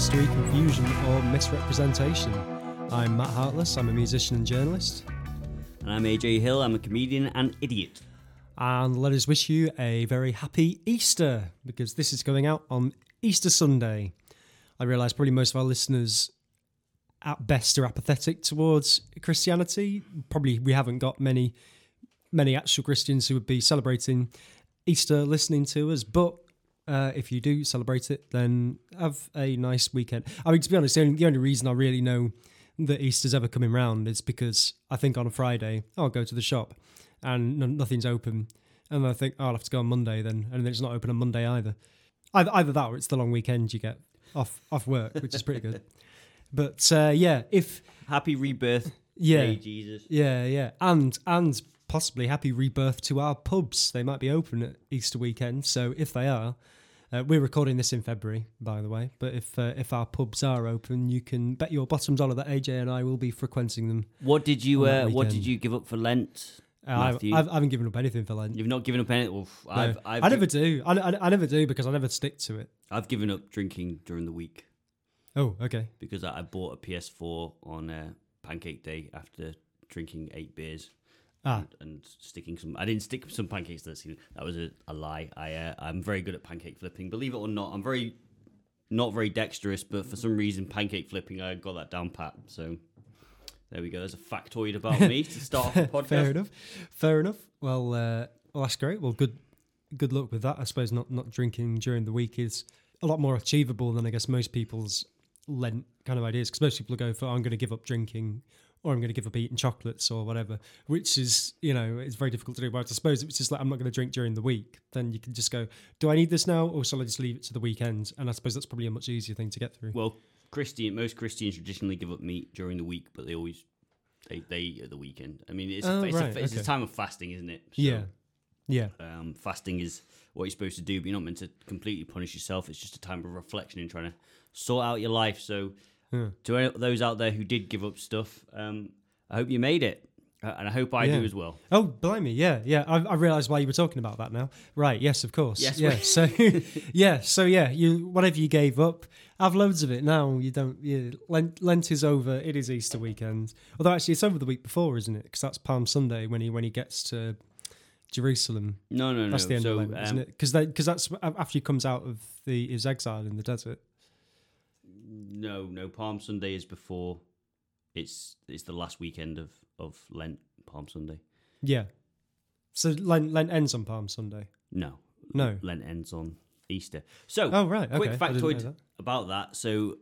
mystery, confusion, or misrepresentation. I'm Matt Hartless. I'm a musician and journalist, And I'm AJ Hill. I'm a comedian and idiot. and let us wish you a very happy Easter because this is going out on Easter Sunday. I realise probably most of our listeners, at best, are apathetic towards Christianity. Probably we haven't got many, many actual Christians who would be celebrating Easter listening to us, but uh, if you do celebrate it, then have a nice weekend. I mean, to be honest, the only, the only reason I really know that Easter's ever coming round is because I think on a Friday I'll go to the shop and n- nothing's open, and I think oh, I'll have to go on Monday then, and then it's not open on Monday either. Either, either that or it's the long weekend you get off off work, which is pretty good. But uh, yeah, if Happy rebirth, yeah, day, Jesus. yeah, yeah, and and possibly happy rebirth to our pubs. They might be open at Easter weekend, so if they are, uh, we're recording this in February, by the way. But if uh, if our pubs are open, you can bet your bottom dollar that AJ and I will be frequenting them. What did you uh, What did you give up for Lent? Uh, I, I haven't given up anything for Lent. You've not given up anything. No. I've I've, I never do. I, I, I never do because I never stick to it. I've given up drinking during the week Oh, okay. because I, I bought a PS4 on uh, Pancake Day after drinking eight beers. Ah. And, and sticking some, I didn't stick some pancakes. That season. that was a, a lie. I uh, I'm very good at pancake flipping. Believe it or not, I'm very not very dexterous, but for some reason, pancake flipping, I got that down pat. So there we go. There's a factoid about me to start off the podcast. Fair enough. Fair enough. Well, uh, well, that's great. Well, good, good luck with that. I suppose not not drinking during the week is a lot more achievable than I guess most people's Lent kind of ideas. Because most people go for I'm going to give up drinking or I'm going to give up eating chocolates or whatever, which is you know it's very difficult to do. But I suppose if it's just like I'm not going to drink during the week, then you can just go, do I need this now, or shall I just leave it to the weekend? And I suppose that's probably a much easier thing to get through. Well, Christian, most Christians traditionally give up meat during the week, but they always they they eat at the weekend. I mean, it's Oh, it's, right, a, it's okay. a time of fasting, isn't it? So, yeah, yeah, Um, fasting is what you're supposed to do, but you're not meant to completely punish yourself. It's just a time of reflection and trying to sort out your life. So, Yeah. to any- those out there who did give up stuff, um, I hope you made it, uh, and I hope I Yeah. do as well. Oh, blame me! yeah, yeah. I, I realise why you were talking about that now. Right, yes, of course. Yes, yeah. So, yeah, so yeah, you whatever you gave up, have loads of it now. You don't. You, Lent, Lent is over. It is Easter weekend. Although actually, it's over the week before, isn't it? Because that's Palm Sunday when he when he gets to Jerusalem. No, no, no. That's the end so, of Lent, isn't um, it? Because because that's after he comes out of the his exile in the desert. No, no. Palm Sunday is before. It's it's the last weekend of of Lent. Palm Sunday. Yeah. So Lent, Lent ends on Palm Sunday. No, No. Lent ends on Easter. So, Oh right. Okay. quick I didn't know factoid that. about that. So,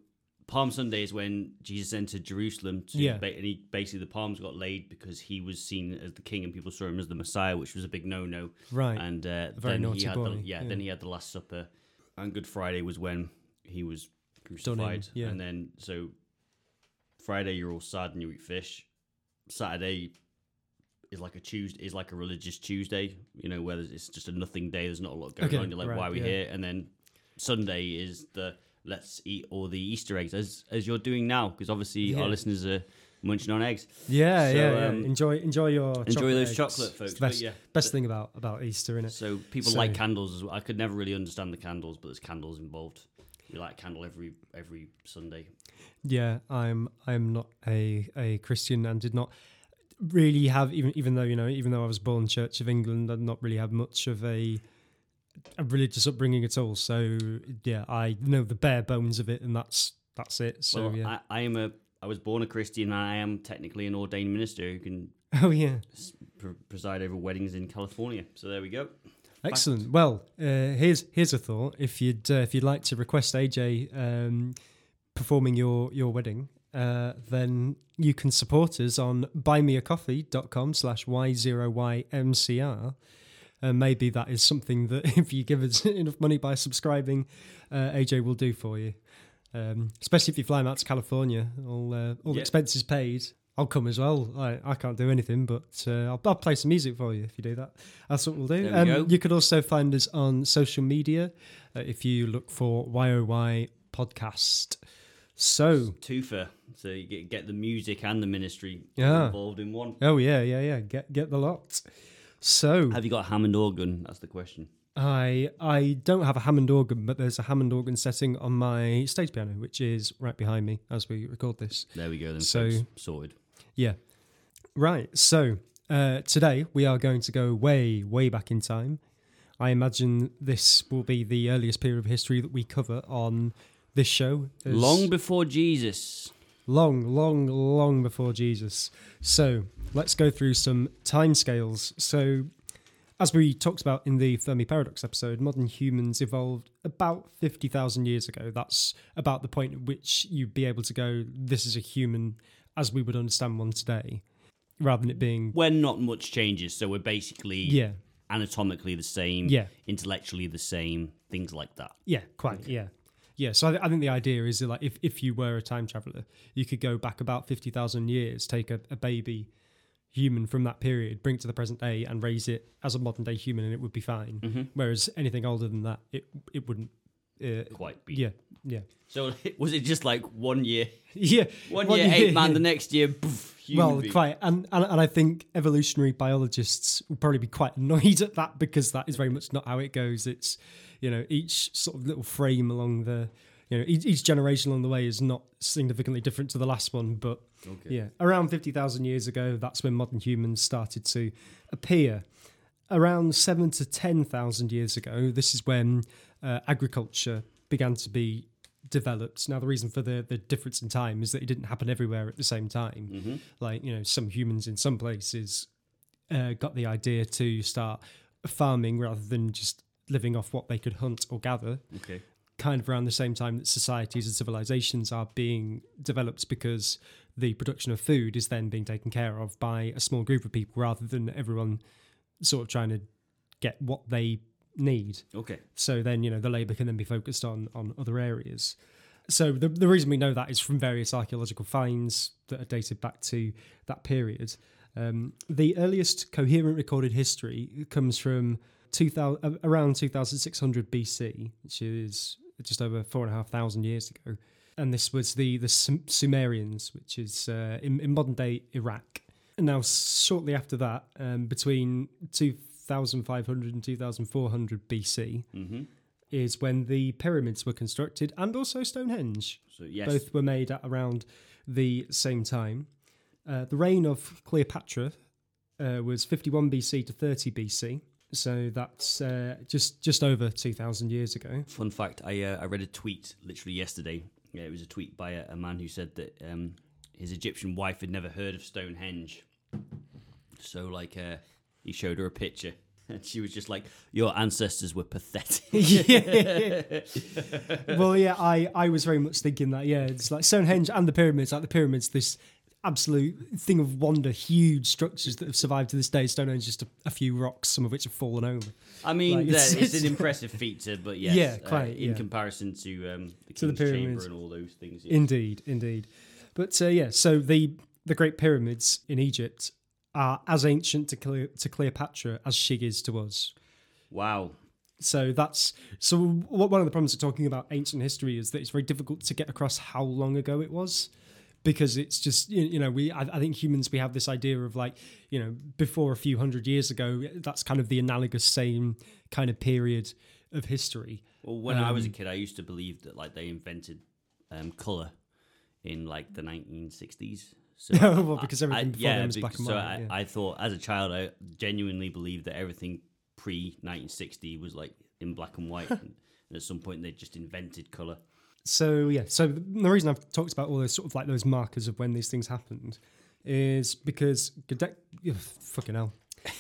Palm Sunday is when Jesus entered Jerusalem. To Yeah. ba- and he, basically, the palms got laid because he was seen as the king and people saw him as the Messiah, which was a big no no. Right. And uh, very then naughty he had boy, the, yeah, yeah. then he had the Last Supper. And Good Friday was when he was crucified. yeah. And then, so Friday, you're all sad and you eat fish. Saturday is like a Tuesday, is like a religious Tuesday, you know, where there's- it's just a nothing day. There's not a lot going Okay, on. You're like, right, why are we yeah. here? And then Sunday is the let's eat all the Easter eggs as as you're doing now, because obviously Yeah. our listeners are munching on eggs. Yeah, So, yeah, yeah. um, enjoy, enjoy your enjoy chocolate those eggs. chocolate, It's the best, yeah. best thing about about Easter, it So people So- like candles as well. I could never really understand the candles, but there's candles involved. You light a candle every every Sunday. Yeah, I'm I'm not a a Christian and did not really have even even though you know even though I was born Church of England, I'd not really had much of a a religious upbringing at all. So yeah, I know the bare bones of it, and that's that's it. So well, yeah. I, I am a. I was born a Christian, and I am technically an ordained minister who can oh yeah, preside over weddings in California. So there we go. Excellent. Well, uh, here's here's a thought. If you'd uh, if you'd like to request AJ um, performing your your wedding. Uh, then you can support us on buymeacoffee.com slash y0ymcr and maybe that is something that if you give us enough money by subscribing uh, aj will do for you um, especially if you fly him out to california all uh, all Yeah. expenses paid I'll come as well. I, I can't do anything, but uh, I'll, I'll play some music for you if you do that. That's what we'll do. We Um, you could also find us on social media uh, if you look for YOY Podcast. So, Twofer. So you get, get the music and the ministry Yeah. involved in one. oh yeah, yeah, yeah. Get get the lot. So Have you got a Hammond organ? That's the question. I I don't have a Hammond organ, but there's a Hammond organ setting on my stage piano, which is right behind me as we record this. There we go. Then So- sorted. Yeah. Right. So uh, today we are going to go way, way back in time. I imagine this will be the earliest period of history that we cover on this show. Long before Jesus. long, long, long before Jesus. So let's go through some timescales. So, as we talked about in the Fermi Paradox episode, modern humans evolved about 50,000 years ago. That's about the point at which you'd be able to go, this is a human as we would understand one today, rather than it being, When not much changes, so we're basically yeah, anatomically the same, Yeah. intellectually the same, things like that. yeah, quite, yeah. Yeah, so I, th- I think the idea is that like if, if you were a time traveler, you could go back about fifty thousand years, take a, a baby human from that period, bring it to the present day, and raise it as a modern day human, and it would be fine. Mm-hmm. Whereas anything older than that, it it wouldn't. Uh, Quite be. yeah, yeah, So was it just like one year, yeah. one, One year, year, ape man, yeah. the next year, poof, human Well, being. quite, and, and and I think evolutionary biologists will probably be quite annoyed at that because that is very much not how it goes. It's you know each sort of little frame along the you know each, each generation along the way is not significantly different to the last one, but Okay. yeah, around fifty thousand years ago, that's when modern humans started to appear. Around seven to ten thousand years ago, this is when uh, agriculture began to be developed. Now, the reason for the the difference in time is that it didn't happen everywhere at the same time Mm-hmm. like you know some humans in some places uh, got the idea to start farming rather than just living off what they could hunt or gather Okay. kind of around the same time that societies and civilizations are being developed because the production of food is then being taken care of by a small group of people rather than everyone sort of trying to get what they need Okay. so then, you know, the labour can then be focused on on other areas. So the the reason we know that is from various archaeological finds that are dated back to that period. Um, the earliest coherent recorded history comes from 2000, uh, around 2600 BC, which is just over four and a half thousand years ago. And this was the the Sumerians, which is uh, in, in modern day Iraq. And now, shortly after that, um, between 2500 and 2400 BC, Mm-hmm. is when the pyramids were constructed and also Stonehenge. So yes. Both were made at around the same time. Uh, the reign of Cleopatra uh, was 51 BC to 30 BC. So that's uh, just just over 2,000 years ago. Fun fact: I uh, I read a tweet literally yesterday. Yeah, it was a tweet by a, a man who said that um, his Egyptian wife had never heard of Stonehenge. So like, uh, he showed her a picture, and she was just like, "Your ancestors were pathetic." yeah. well, yeah, I, I was very much thinking that. Yeah, it's like Stonehenge and the pyramids. Like the pyramids, this absolute thing of wonder, huge structures that have survived to this day. Stonehenge just a, a few rocks, some of which have fallen over. I mean, Like, it's- it's, it's- an impressive feature, but yes, Yeah, uh, in yeah. comparison to um, the To the pyramids. Chamber and all those things. yes. Indeed, indeed. But uh, yeah, so the the Great Pyramids in Egypt are as ancient to Cle- to Cleopatra as she is to us. Wow. So that's so. What one of the problems of talking about ancient history is that it's very difficult to get across how long ago it was, because it's just you know we I, I think humans we have this idea of like you know before a few hundred years ago that's kind of the analogous same kind of period of history. Well, when I was Um, a kid, I used to believe that like they invented um, color in like the 1960s. So Well, I- because everything I- before then was bec- black and so white, I, yeah. I thought as a child, I genuinely believed that everything pre 1960 was like in black and white, and, and at some point they just invented color. So yeah, so the reason I've talked about all those sort of like those markers of when these things happened is because Gode- ugh, fucking hell.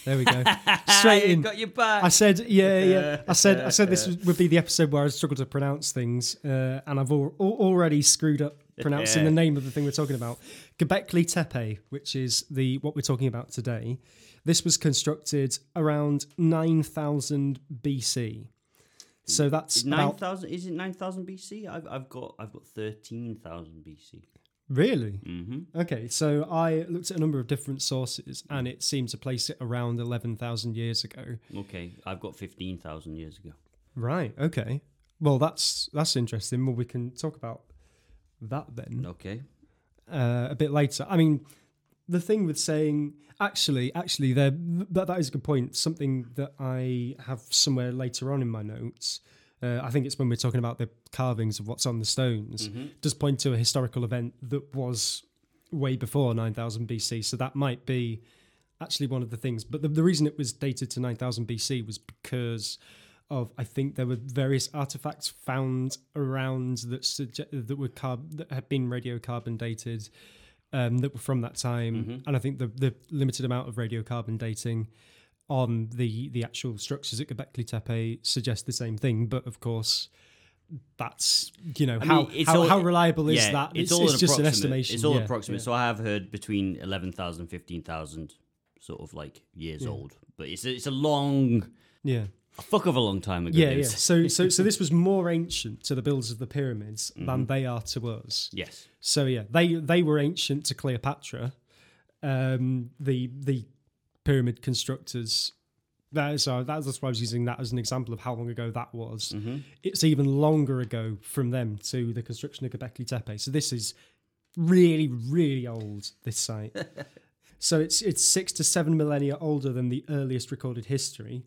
There we go. Straight in. got your back. I said, yeah, yeah. I said, I said this would be the episode where I struggle to pronounce things, uh, and I've al- already screwed up pronouncing the name of the thing we're talking about. Göbekli Tepe, which is the what we're talking about today. This was constructed around nine thousand BC. So that's nine thousand? Is it nine thousand BC? I've I've got I've got thirteen thousand BC. Really? hmm Okay, so I looked at a number of different sources and it seemed to place it around 11,000 years ago. Okay, I've got 15,000 years ago. Right, okay. Well, that's that's interesting. Well, we can talk about that then Okay. uh, a bit later. I mean, the thing with saying actually, actually, there that that is a good point. Something that I have somewhere later on in my notes. Uh, I think it's when we're talking about the carvings of what's on the stones. Mm-hmm. Does point to a historical event that was way before 9000 BC. So that might be actually one of the things. But the, the reason it was dated to 9000 BC was because of I think there were various artifacts found around that suggest that were carb- that had been radiocarbon dated um, that were from that time, Mm-hmm. and I think the the limited amount of radiocarbon dating on the the actual structures at Göbekli Tepe suggest the same thing. But of course. That's you know I how mean, how, all- how reliable is that? It's, It's, all it's an just an estimation. It's all yeah, approximate. yeah. So I have heard between 11,000, 15,000 sort of like years Yeah. old. But it's a, it's a long, yeah. A fuck of a long time ago. Yeah, yeah. So, so, so this was more ancient to the builders of the pyramids Mm-hmm. than they are to us. Yes. So, yeah, they they were ancient to Cleopatra, um, the the pyramid constructors. That is, uh, that's why I was using that as an example of how long ago that was. Mm-hmm. It's even longer ago from them to the construction of Göbekli Tepe. So this is really, really old. This site. so it's it's six to seven millennia older than the earliest recorded history,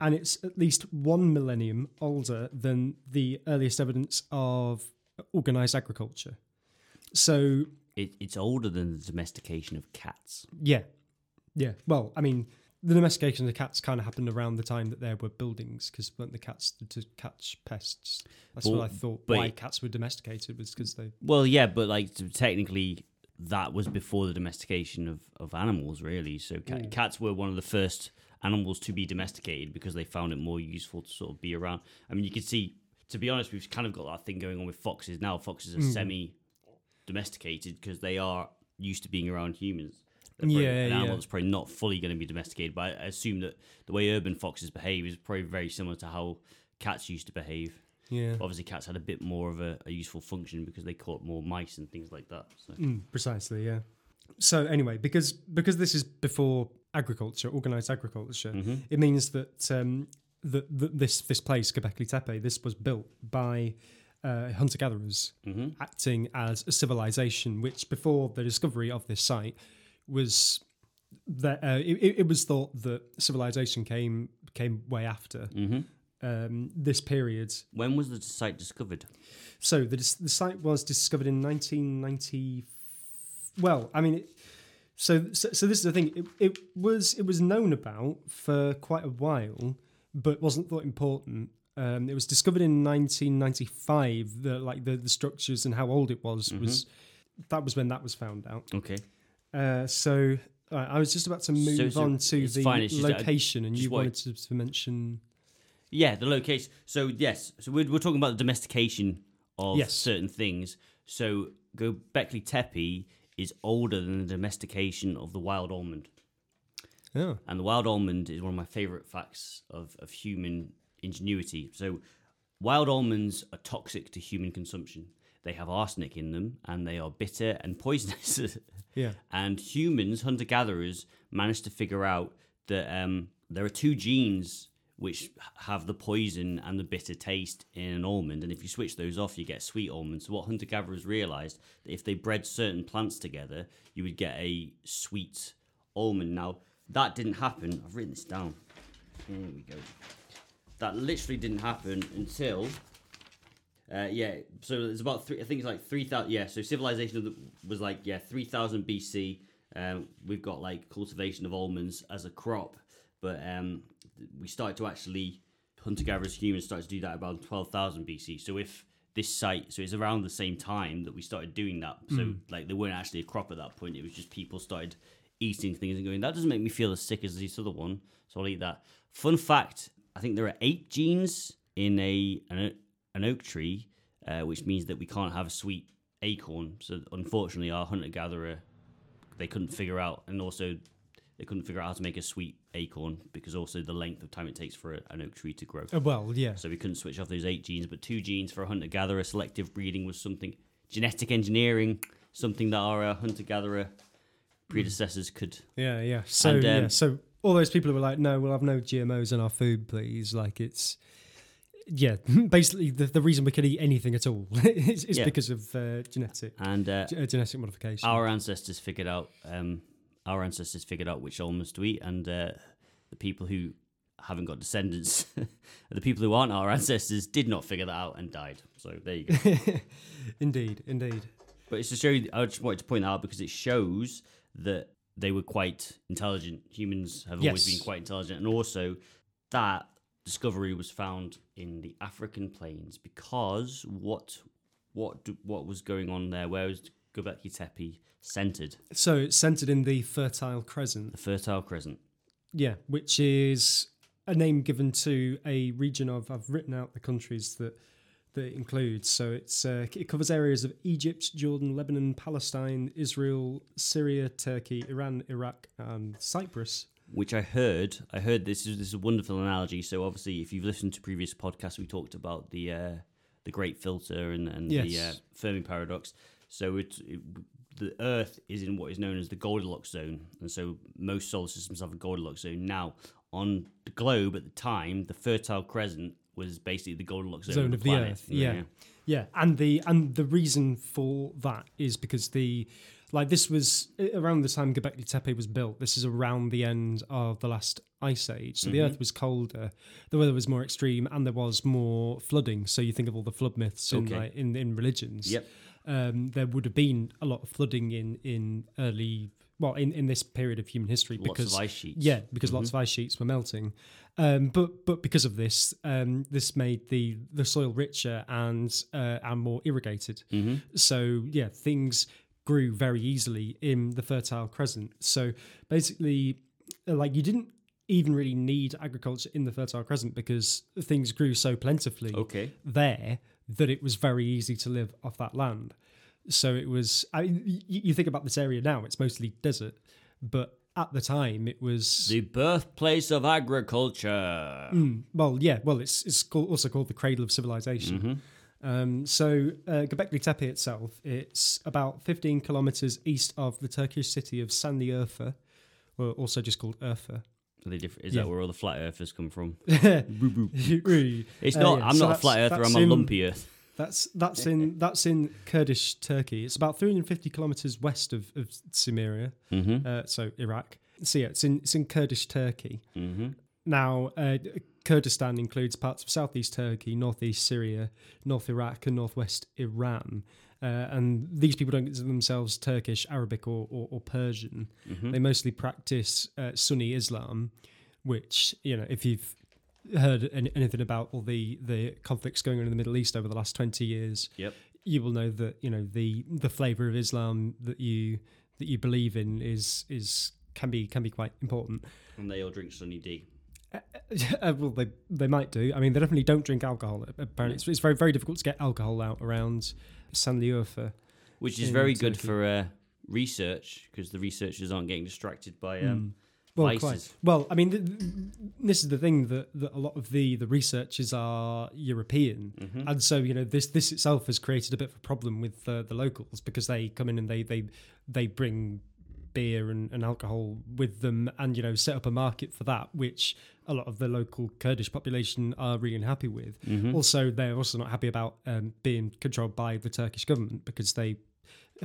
and it's at least one millennium older than the earliest evidence of organized agriculture. So It, it's older than the domestication of cats. yeah, yeah. Well, I mean, the domestication of the cats kind of happened around the time that there were buildings because weren't the cats to catch pests? That's what I thought. but- why cats were domesticated was because they. Well, yeah, but like technically, that was before the domestication of, of animals, really. So ca- Mm. cats were one of the first animals to be domesticated because they found it more useful to sort of be around. I mean, you can see, to be honest, we've kind of got that thing going on with foxes now. Foxes Mm. are semi domesticated because they are used to being around humans. Probably Yeah, an animal yeah. that's probably not fully going to be domesticated, but I assume that the way urban foxes behave is probably very similar to how cats used to behave. Yeah. Obviously, cats had a bit more of a, a useful function because they caught more mice and things like that. So. Mm, precisely, yeah. So anyway, because because this is before agriculture, organized agriculture, Mhm. it means that um, that that this this place Göbekli Tepe, this was built by uh, hunter gatherers Mhm. acting as a civilization, which before the discovery of this site was that uh, it, it was thought that civilization came came way after hmm um, this period. When was the site discovered? So the the site was discovered in 1990. Well, I mean, it, so, so so this is the thing. It, it was it was known about for quite a while, but wasn't thought important. Um, it was discovered in 1995. that like the, the structures and how old it was was that was when that was found out. Okay. Uh, so uh, I was just about to move so on to the fine, just location, and you wanted- to, to mention. Yeah, the location. So yes, so we're, we're talking about the domestication of Yes. certain things. So Göbekli Tepe is older than the domestication of the wild almond, Oh, and the wild almond is one of my favorite facts of of human ingenuity. So wild almonds are toxic to human consumption. They have arsenic in them, and they are bitter and poisonous. yeah. and humans, hunter gatherers, managed to figure out that um, there are two genes which have the poison and the bitter taste in an almond, and if you switch those off, you get sweet almonds. So what hunter gatherers realized that if they bred certain plants together, you would get a sweet almond. Now that didn't happen. I've written this down. Here we go. That literally didn't happen until uh, yeah, so it's about three. I think it's like three thousand. Yeah, so civilization was like yeah three thousand BC. Um, we've got like cultivation of almonds as a crop, but um, we started to actually hunter gatherers humans started to do that about twelve thousand BC. So if this site, so it's around the same time that we started doing that. So like they weren't actually a crop at that point. It was just people started eating things and going that doesn't make me feel as sick as this other one, so I'll eat that. Fun fact: I think there are eight genes in a an, an oak tree, uh, which means that we can't have a sweet acorn. So unfortunately, our hunter gatherer they couldn't figure out, and also they couldn't figure out how to make a sweet acorn because also the length of time it takes for a, an oak tree to grow. Uh, well, yeah. So we couldn't switch off those eight genes, but two genes for a hunter gatherer. Selective breeding was something. Genetic engineering something that our uh, hunter gatherer predecessors could. Yeah, yeah. So And, um, yeah, so all those people who were like, no, we'll have no GMOs in our food, please. Like it's yeah, basically the, the reason we can eat anything at all is, is Yeah. because of uh, genetic And uh, uh, genetic modification. our ancestors figured out. Um, our ancestors figured out which almonds to eat, and uh, the people who haven't got descendants, the people who aren't our ancestors, did not figure that out and died. So there you go. indeed, indeed. But it's to show. you, I just wanted to point that out because it shows that they were quite intelligent. Humans have always been quite intelligent, and also that discovery was found in the African plains because what what what was going on there? Where was Göbekli Tepe centered? So it's centered in the Fertile Crescent. The Fertile Crescent. Yeah, which is a name given to a region of. I've written out the countries that that it includes. So it's uh, it covers areas of Egypt, Jordan, Lebanon, Palestine, Israel, Syria, Turkey, Iran, Iraq, and Cyprus. which I heard. I heard this is this is a wonderful analogy. So obviously, if you've listened to previous podcasts, we talked about the uh, the Great Filter and and the uh, Yes. Fermi paradox. So it, it the Earth is in what is known as the Goldilocks zone, and so most solar systems have a Goldilocks zone. Now on the globe at the time, the Fertile Crescent was basically the Goldilocks zone, Zone of of the, the planet. Earth, yeah. Yeah, and the and the reason for that is because the like this was around the time Göbekli Tepe was built. This is around the end of the last ice age, so the Mm-hmm. Earth was colder, the weather was more extreme, and there was more flooding. So you think of all the flood myths in like in, in religions. Yep. Um, there would have been a lot of flooding in in early well in, in this period of human history Lots because of ice sheets. yeah, because lots of ice sheets were melting. Um, but but because of this, um, this made the the soil richer and uh, and more irrigated. Mm-hmm. So yeah, things grew very easily in the Fertile Crescent. So basically, uh, like you didn't even really need agriculture in the Fertile Crescent because things grew so plentifully Okay. there that it was very easy to live off that land. So it was. I mean, you think about this area now; it's mostly desert, but at the time it was. The birthplace of agriculture. Mm, well, yeah. Well, it's it's called, also called the cradle of civilization. Mm-hmm. Um, so uh, Göbekli Tepe itself, it's about 15 kilometers east of the Turkish city of Sanliurfa, or also just called Urfa. Are they different? Is Yeah. that where all the flat earthers come from? It's Uh, not. yeah, I'm so not a flat earther. I'm a lumpy earth. That's that's in that's in Kurdish Turkey. It's about 350 kilometers west of, of Cimmeria, Mm-hmm. uh, so Iraq. So yeah, it's in it's in Kurdish Turkey. Mm-hmm. Now, uh, Kurdistan includes parts of southeast Turkey, northeast Syria, north Iraq, and northwest Iran. Uh, and these people don't consider themselves Turkish, Arabic, or, or, or Persian. Mm-hmm. They mostly practice uh, Sunni Islam, which, you know, if you've heard any, anything about all the, the conflicts going on in the Middle East over the last 20 years, Yep. you will know that, you know, the, the flavor of Islam that you that you believe in is is can be can be quite important. And they all drink Sunny D. Uh, well, they they might do. I mean, they definitely don't drink alcohol. Apparently, it's, it's very very difficult to get alcohol out around Sanliurfa. which is very good for uh, research because the researchers aren't getting distracted by um, Mm. Well, quite. Well, I mean, th- th- this is the thing that, that a lot of the, the researchers are European, Mhm. and so you know this this itself has created a bit of a problem with uh, the locals because they come in and they they they bring beer and, and alcohol with them, and you know set up a market for that, which a lot of the local Kurdish population are really unhappy with. Mhm. Also, they're also not happy about um, being controlled by the Turkish government because they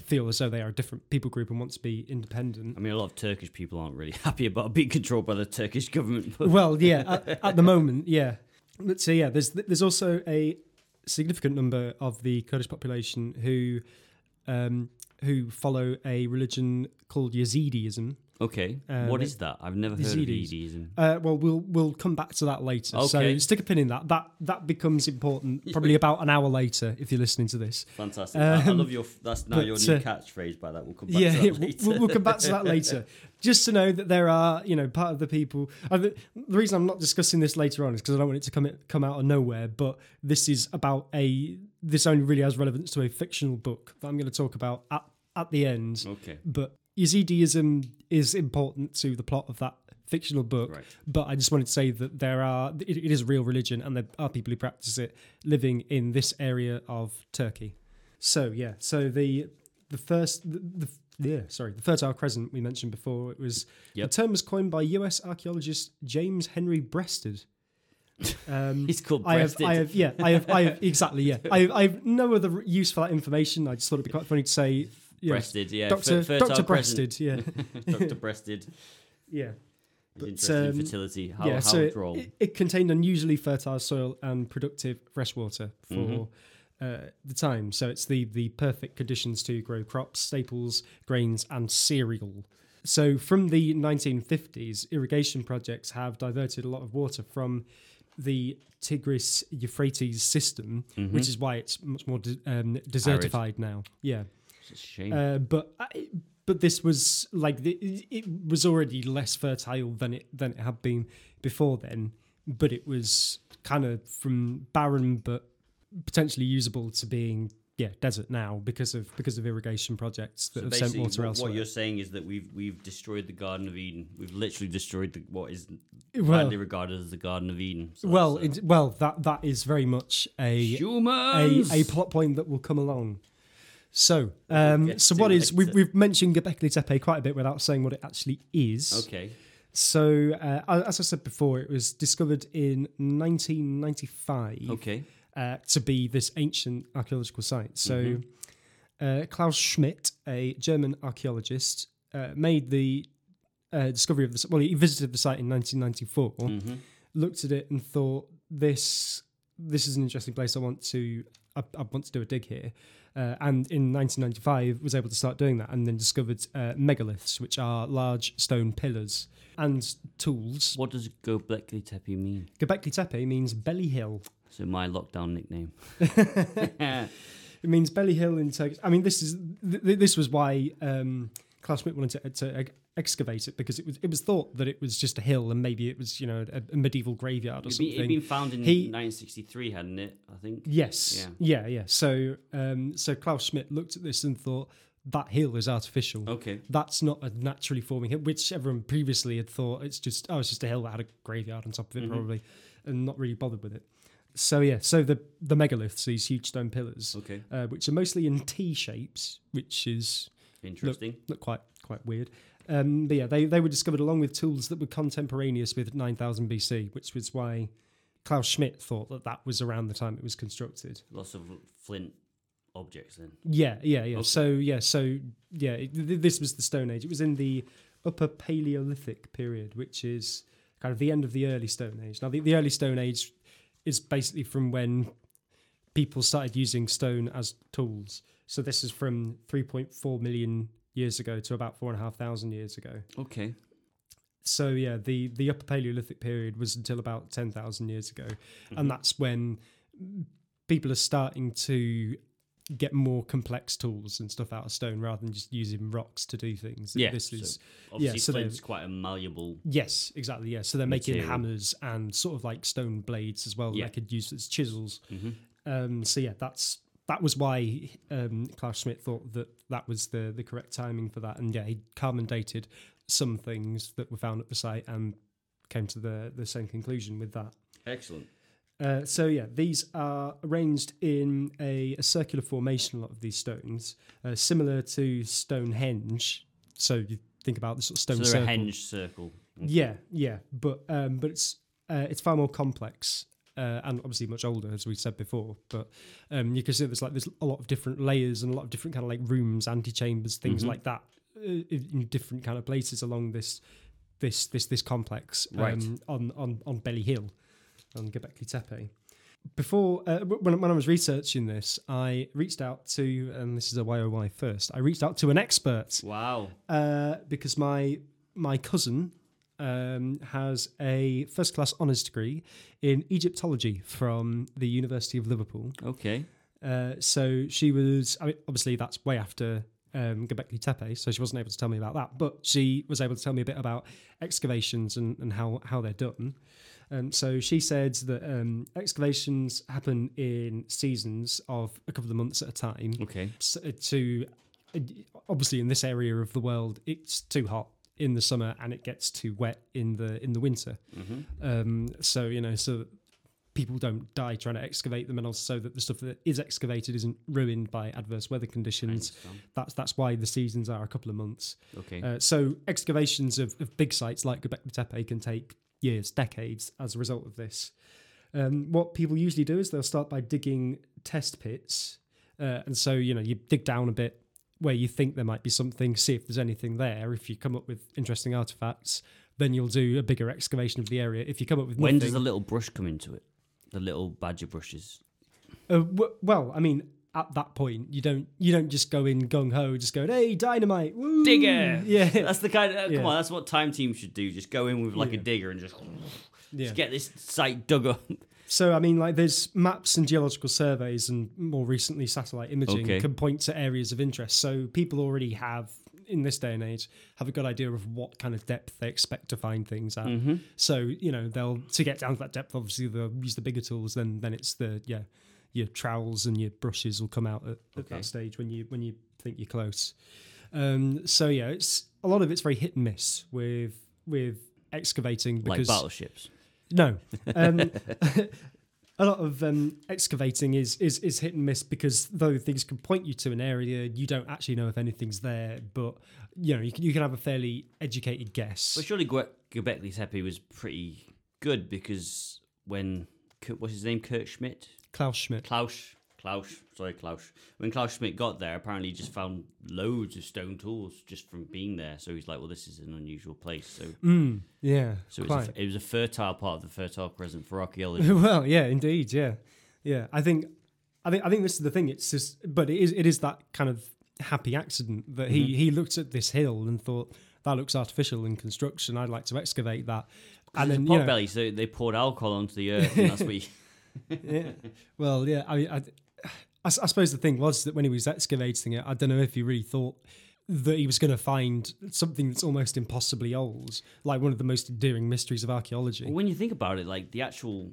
feel as though they are a different people group and want to be independent. I mean, a lot of Turkish people aren't really happy about being controlled by the Turkish government. Well, yeah, at, at the moment, yeah. But so yeah, there's there's also a significant number of the Kurdish population who um, who follow a religion called Yazidism. Okay, Uh, what is that? I've never heard of. Yazidism. Uh, well, we'll we'll come back to that later. So stick a pin in that. That that becomes important probably about an hour later if you're listening to this. Fantastic. I, I Um, love your. That's now your new uh, catchphrase. By that, we'll come back yeah, to that we'll, we'll come back to that later. Just to know that there are, you know, part of the people. Uh, the, the reason I'm not discussing this later on is because I don't want it to come come out of nowhere. But this is about a. This only really has relevance to a fictional book that I'm going to talk about at at the end. Okay. But Yazidism is important to the plot of that fictional book. Right. But I just wanted to say that there are it, it is a real religion, and there are people who practice it living in this area of Turkey. So yeah, so the the first the, the yeah sorry the fertile crescent we mentioned before it was Yep. the term was coined by U.S. archaeologist James Henry Breasted. Um, He's called I have, breasted. I have, yeah, I have, I have, exactly, yeah. I have, I have no other use for that information. I just thought it'd be quite funny to say, know, breasted, yeah. Doctor, fertile Doctor. Breasted, yeah, Dr. Breasted. yeah. But, interested um, in fertility. How, yeah, how so it, droll. it, it contained unusually fertile soil and productive freshwater for Mhm. uh, the time. So it's the the perfect conditions to grow crops, staples, grains, and cereal. So from the 1950s, irrigation projects have diverted a lot of water from the Tigris Euphrates system, Mhm. which is why it's much more de- um, desertified now. Yeah. It's a shame. Uh, but I, but this was like the, it was already less fertile than it than it had been before then. But it was kind of from barren but potentially usable to being yeah desert now because of because of irrigation projects that So have sent water what, elsewhere. what you're saying is that we've we've destroyed the Garden of Eden. We've literally destroyed the, what is well, widely regarded as the Garden of Eden. So well, that's, uh, it, well that that is very much a a, a plot point that will come along. So, um, so what is we've, we've mentioned Göbekli Tepe quite a bit without saying what it actually is. okay. So, uh, as I said before, it was discovered in 1995 Okay. uh, to be this ancient archaeological site. So, Mhm. uh, Klaus Schmidt, a German archaeologist, uh, made the uh, discovery of this. Well, he visited the site in 1994, hmm looked at it, and thought this this is an interesting place. I want to I, I want to do a dig here. Uh, and in 1995, was able to start doing that, and then discovered uh, megaliths, which are large stone pillars and tools. What does Göbekli Tepe mean? Göbekli Tepe means belly hill. So my lockdown nickname. It means belly hill in Turkish. I mean, this is th- th- this was why um, Klaus Schmidt wanted to, to excavate it because it was it was thought that it was just a hill and maybe it was you know a, a medieval graveyard or It'd, be, something. it'd been found in He- 1963, hadn't it? I think. Yes. Yeah. Yeah. So, um, so Klaus Schmidt looked at this and thought that hill is artificial. Okay. That's not a naturally forming hill, which everyone previously had thought it's just oh, it's just a hill that had a graveyard on top of it, Mhm. probably, and not really bothered with it. So yeah, so the the megaliths, these huge stone pillars, Okay. uh, which are mostly in T shapes, which is Interesting. look quite quite weird. Um, but yeah, they they were discovered along with tools that were contemporaneous with 9000 BC, which was why Klaus Schmidt thought that that was around the time it was constructed. Lots of flint objects then. Yeah, yeah, yeah. Okay. So yeah, so yeah, it, th- this was the Stone Age. It was in the Upper Paleolithic period, which is kind of the end of the early Stone Age. Now, the, the early Stone Age is basically from when people started using stone as tools. So this is from 3.4 million years ago to about four and a half thousand years ago. Okay. So yeah, the the Upper Paleolithic period was until about ten thousand years ago, Mhm. and that's when people are starting to get more complex tools and stuff out of stone rather than just using rocks to do things. Yeah, this so is Obviously, so it's quite a malleable. yes, exactly. Yeah, so they're making hammers and sort of like stone blades as well. that Yeah. they could use as chisels. hmm Um, so yeah, that's that was why um, Klaus Schmidt thought that that was the the correct timing for that, and yeah, he carbon dated some things that were found at the site and came to the the same conclusion with that. Excellent. Uh, so yeah, these are arranged in a, a circular formation. A lot of these stones, uh, similar to Stonehenge. So you think about the sort of stone so circle. a henge circle. Yeah, yeah, but um, but it's uh, it's far more complex uh, and obviously much older, as we said before. But um, you can see there's like there's a lot of different layers and a lot of different kind of like rooms, antechambers, things Mhm. like that, uh, in in different kind of places along this this this this complex um, Right. on on on Belly Hill on Göbekli Tepe. Before uh, when when I was researching this, I reached out to and this is a YOY first. I reached out to an expert Wow. uh, because my my cousin um, has a first class honours degree in Egyptology from the University of Liverpool. Okay. Uh, so she was, I mean, obviously that's way after um, Göbekli Tepe, so she wasn't able to tell me about that, but she was able to tell me a bit about excavations and, and how, how they're done. Um, so she said that um, excavations happen in seasons of a couple of months at a time Okay. s- uh, to obviously in this area of the world it's too hot in the summer and it gets too wet in the in the winter hmm um so you know so people don't die trying to excavate them, and also that the stuff that is excavated isn't ruined by adverse weather conditions. That's that's why the seasons are a couple of months. Okay. Uh, so excavations of, of big sites like Göbekli Tepe can take years, decades as a result of this. Um, what people usually do is they'll start by digging test pits, uh, and so you know you dig down a bit where you think there might be something, see if there's anything there. If you come up with interesting artifacts, then you'll do a bigger excavation of the area. If you come up with when nothing, does the little brush come into it? The little badger brushes. Uh, w- well, I mean, at that point, you don't you don't just go in gung ho, just go, hey, dynamite, woo! Digger. yeah, That's the kind of uh, Yeah. come on. That's what time team should do. Just go in with like Yeah. a digger and just, yeah. just get this site dug up. So, I mean, like, there's maps and geological surveys, and more recently, satellite imaging Okay. can point to areas of interest. So, people already have, in this day and age, have a good idea of what kind of depth they expect to find things at. Mm-hmm. So, you know, they'll to get down to that depth. Obviously, they'll use the bigger tools. Then, then it's the yeah, your trowels and your brushes will come out at, at Okay. that stage when you when you think you're close. Um, so yeah, it's a lot of it's very hit and miss with with excavating Like because battleships. No. Um, a lot of um, excavating is, is is hit and miss because though things can point you to an area, you don't actually know if anything's there. But you know, you can, you can have a fairly educated guess. But surely Gwe- Göbekli Tepe was pretty good because when Kurt- what's his name, Kurt Schmidt, Klaus Schmidt. Klaus, Klaus, sorry, Klaus. When Klaus Schmidt got there, apparently he just found loads of stone tools just from being there. So he's like, well, this is an unusual place. So, Mm, yeah, so it was, a, it was a fertile part of the fertile crescent for archaeology. well, yeah, indeed, yeah, yeah. I think, I think, I think this is the thing. It's just, but it is, it is that kind of happy accident that he he looked at this hill and thought that looks artificial in construction. I'd like to excavate that. And then, you know, Potbelly, so they poured alcohol onto the earth, and that's what he, yeah. Well, yeah. I, I, I I suppose the thing was that when he was excavating it, I don't know if he really thought that he was going to find something that's almost impossibly old, like one of the most endearing mysteries of archaeology. Well, when you think about it, like the actual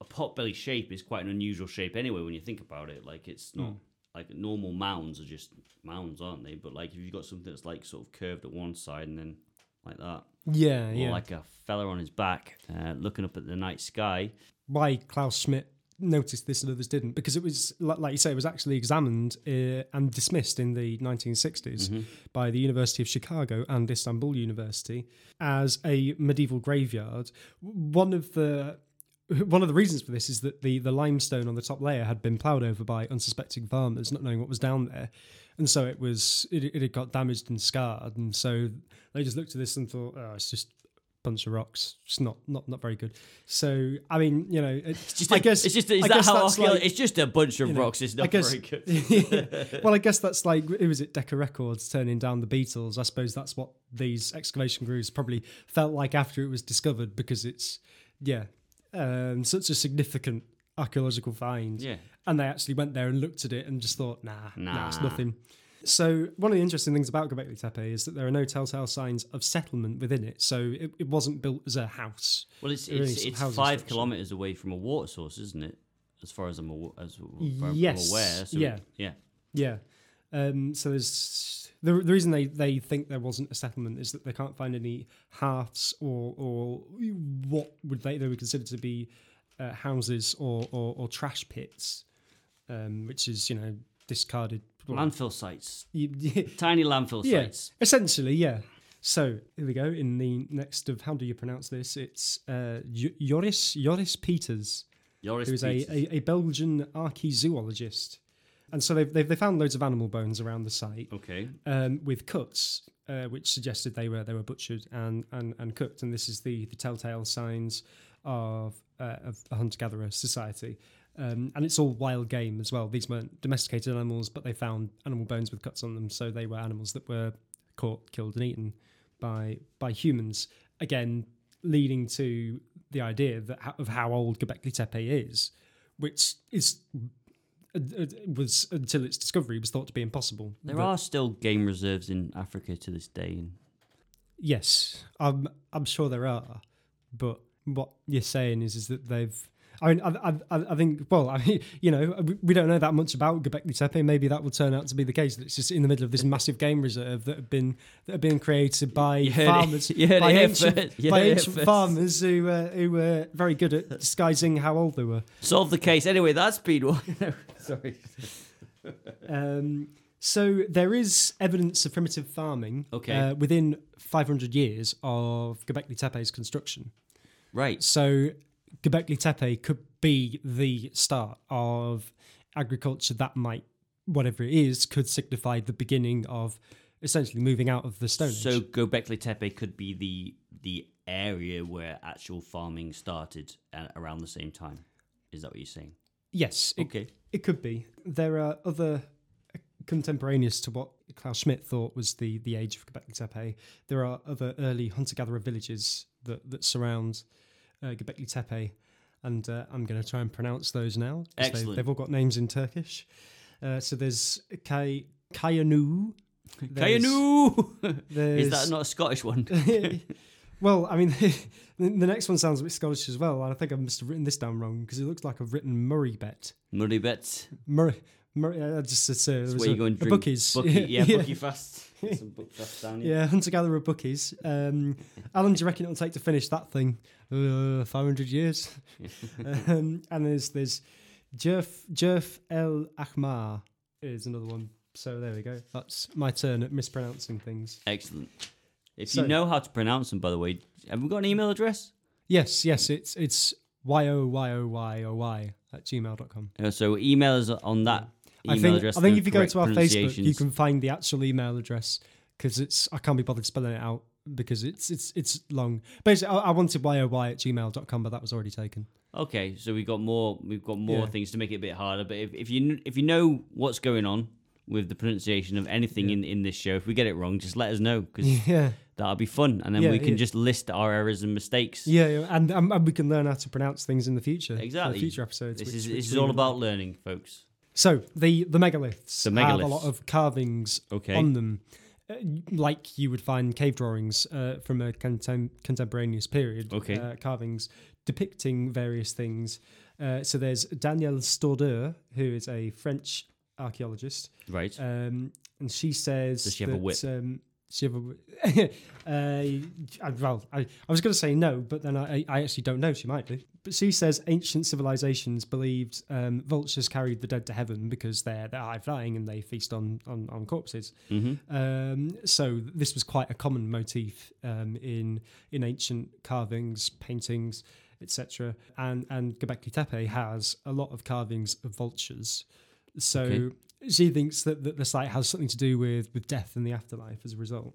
a potbelly shape is quite an unusual shape anyway. When you think about it, like it's not Hmm. like normal mounds are just mounds, aren't they? But like if you've got something that's like sort of curved at one side and then like that, Yeah, or yeah. like a fella on his back uh, looking up at the night sky. Why Klaus Schmidt noticed this and others didn't? Because it was, like, you say, it was actually examined uh, and dismissed in the 1960s Mm-hmm. by the University of Chicago and Istanbul University as a medieval graveyard. One of the one of the reasons for this is that the, the limestone on the top layer had been ploughed over by unsuspecting farmers, not knowing what was down there, and so it was it, it had got damaged and scarred, and so they just looked at this and thought, oh, it's just bunch of rocks. It's not not not very good. So I mean, you know, it's Just I a- guess it's just is I that how like- it's just a bunch of you know, rocks. It's I not guess- very good. well, I guess that's like who was it? Decca Records turning down the Beatles. I suppose that's what these excavation crews probably felt like after it was discovered because it's yeah, um, such a significant archaeological find. yeah, And they actually went there and looked at it and just thought, nah, nah, it's nothing. So one of the interesting things about Göbekli Tepe is that there are no telltale signs of settlement within it. So it, it wasn't built as a house. well, it's it's, it's five kilometers away from a water source, isn't it? As far as I'm, aw- as far Yes, I'm aware. So yeah. yeah. Yeah. Um, so there's the, the reason they, they think there wasn't a settlement is that they can't find any hearths or or what would they they would consider to be uh, houses or, or or trash pits, um, which is you know discarded. Landfill sites, tiny landfill yeah, sites. essentially, yeah. So here we go. In the next of how do you pronounce this? It's uh, Jo- Joris Joris Peters Joris who's a, a, a Belgian archaeozoologist. And so they've, they've, they found loads of animal bones around the site okay. um, with cuts, uh, which suggested they were they were butchered and, and, and cooked. And this is the, the telltale signs of, uh, of a hunter gatherer society. Um, and it's all wild game as well. These weren't domesticated animals, but they found animal bones with cuts on them. So they were animals that were caught, killed, and eaten by by humans. Again, leading to the idea that of how old Göbekli Tepe is, which is uh, uh, was until its discovery was thought to be impossible. There But- are still game reserves in Africa to this day. And yes, I'm I'm sure there are, but what you're saying is is that they've I mean, I, I, I think, well, I mean, you know, we- don't know that much about Göbekli Tepe. Maybe that will turn out to be the case. That it's just in the middle of this massive game reserve that have been that have been created by You heard it- farmers, by ancient, by ancient farmers who uh, who were very good at disguising how old they were. Solve the case. Anyway, that's been one. no, sorry. Um, so there is evidence of primitive farming Okay. uh, within 500 years of Göbekli Tepe's construction. Right. So Göbekli Tepe could be the start of agriculture that might, whatever it is, could signify the beginning of essentially moving out of the Stone Age. So Göbekli Tepe could be the the area where actual farming started at around the same time. Is that what you're saying? yes, it, Okay. it could be. There are other uh, contemporaneous to what Klaus Schmidt thought was the, the age of Göbekli Tepe. There are other early hunter-gatherer villages that, that surround uh, Göbekli Tepe, and uh, I'm going to try and pronounce those now. They, Excellent. they've all got names in Turkish. Uh, so there's Kay, Kayanu. Kayanu! Is that not a Scottish one? well, I mean, the next one sounds a bit Scottish as well. and I think I must have written this down wrong because it looks like I've written Murray Bet. Murray Bet. Murray, Murray. Uh, just it's, uh, there That's where you go and drink. bookies. Bookie, yeah, yeah, bookie fast. Get some book fast down here. yeah, hunter gatherer bookies. Um, Alan, do you reckon it'll take to finish that thing? Uh, Five hundred years. um, and there's there's Jerf Jerf El Ahmar is another one. So there we go. That's my turn at mispronouncing things. Excellent. If So- you know how to pronounce them, by the way, have we got an email address? Yes, yes, it's it's y o y o y o y at gmail.com. Uh, so email us on that I think address. I think if you go to our Facebook, you can find the actual email address because it's I can't be bothered spelling it out because it's it's it's long. Basically, I, I wanted yoy at gmail.com, but that was already taken. Okay, so we've got more. We've got more Yeah. things to make it a bit harder. But if, if you if you know what's going on with the pronunciation of anything Yeah. in, in this show, if we get it wrong, just let us know because Yeah, that'll be fun, and then Yeah, we can just list our errors and mistakes. yeah, yeah, and, and we can learn how to pronounce things in the future. Exactly. future episodes. This which- is which this is all about learning, folks. So the the megaliths, The have a lot of carvings Okay. on them, uh, like you would find cave drawings uh, from a contem- contemporaneous period. Okay. uh, carvings depicting various things. Uh, so there's Danielle Stordeur, who is a French archaeologist, Right. um, and she says, Does she have a whip? Um, she have a uh, I- well, I, I was going to say no, but then I, I actually don't know. She might do. But she says ancient civilizations believed um, vultures carried the dead to heaven because they're they're high flying and they feast on on, on corpses. hmm Um, so this was quite a common motif um, in in ancient carvings, paintings, etc. And and Göbekli Tepe has a lot of carvings of vultures. So Okay. She thinks that, that the site has something to do with with death and the afterlife as a result.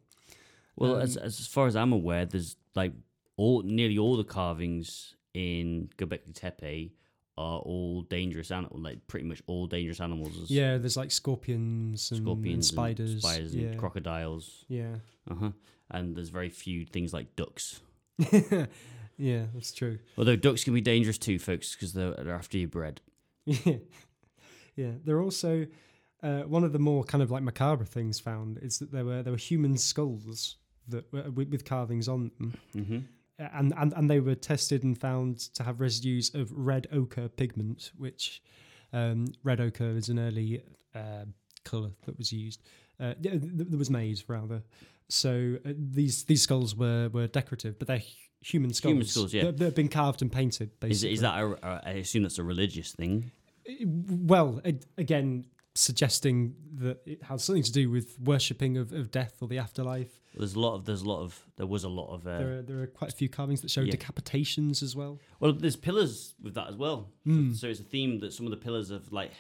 Well, Um, as as far as I'm aware, there's like all nearly all the carvings in Göbekli Tepe are all dangerous animals, like pretty much all dangerous animals. Yeah, there's like scorpions and, and scorpions, spiders, and spiders, yeah, and crocodiles. yeah, Uh huh. And there's very few things like ducks. yeah. That's true. Although ducks can be dangerous too, folks, because they're, they're after your bread. Yeah, yeah. They're also uh, one of the more kind of like macabre things found is that there were there were human skulls that were, with, with carvings on them, Mm-hmm. Uh, and, and and they were tested and found to have residues of red ochre pigment, which um, red ochre is an early uh, color that was used uh, that was made rather. So uh, these these skulls were were decorative, but they're human skulls. Human skulls, yeah. have been carved and painted. Is, Basically, is that a, a, I assume that's a religious thing? well again suggesting that it has something to do with worshipping of, of death or the afterlife There's a lot of there's a lot of there was a lot of uh, there, are, there are quite a few carvings that show yeah. decapitations as well well there's pillars with that as well. Mm. So it's a theme that some of the pillars of like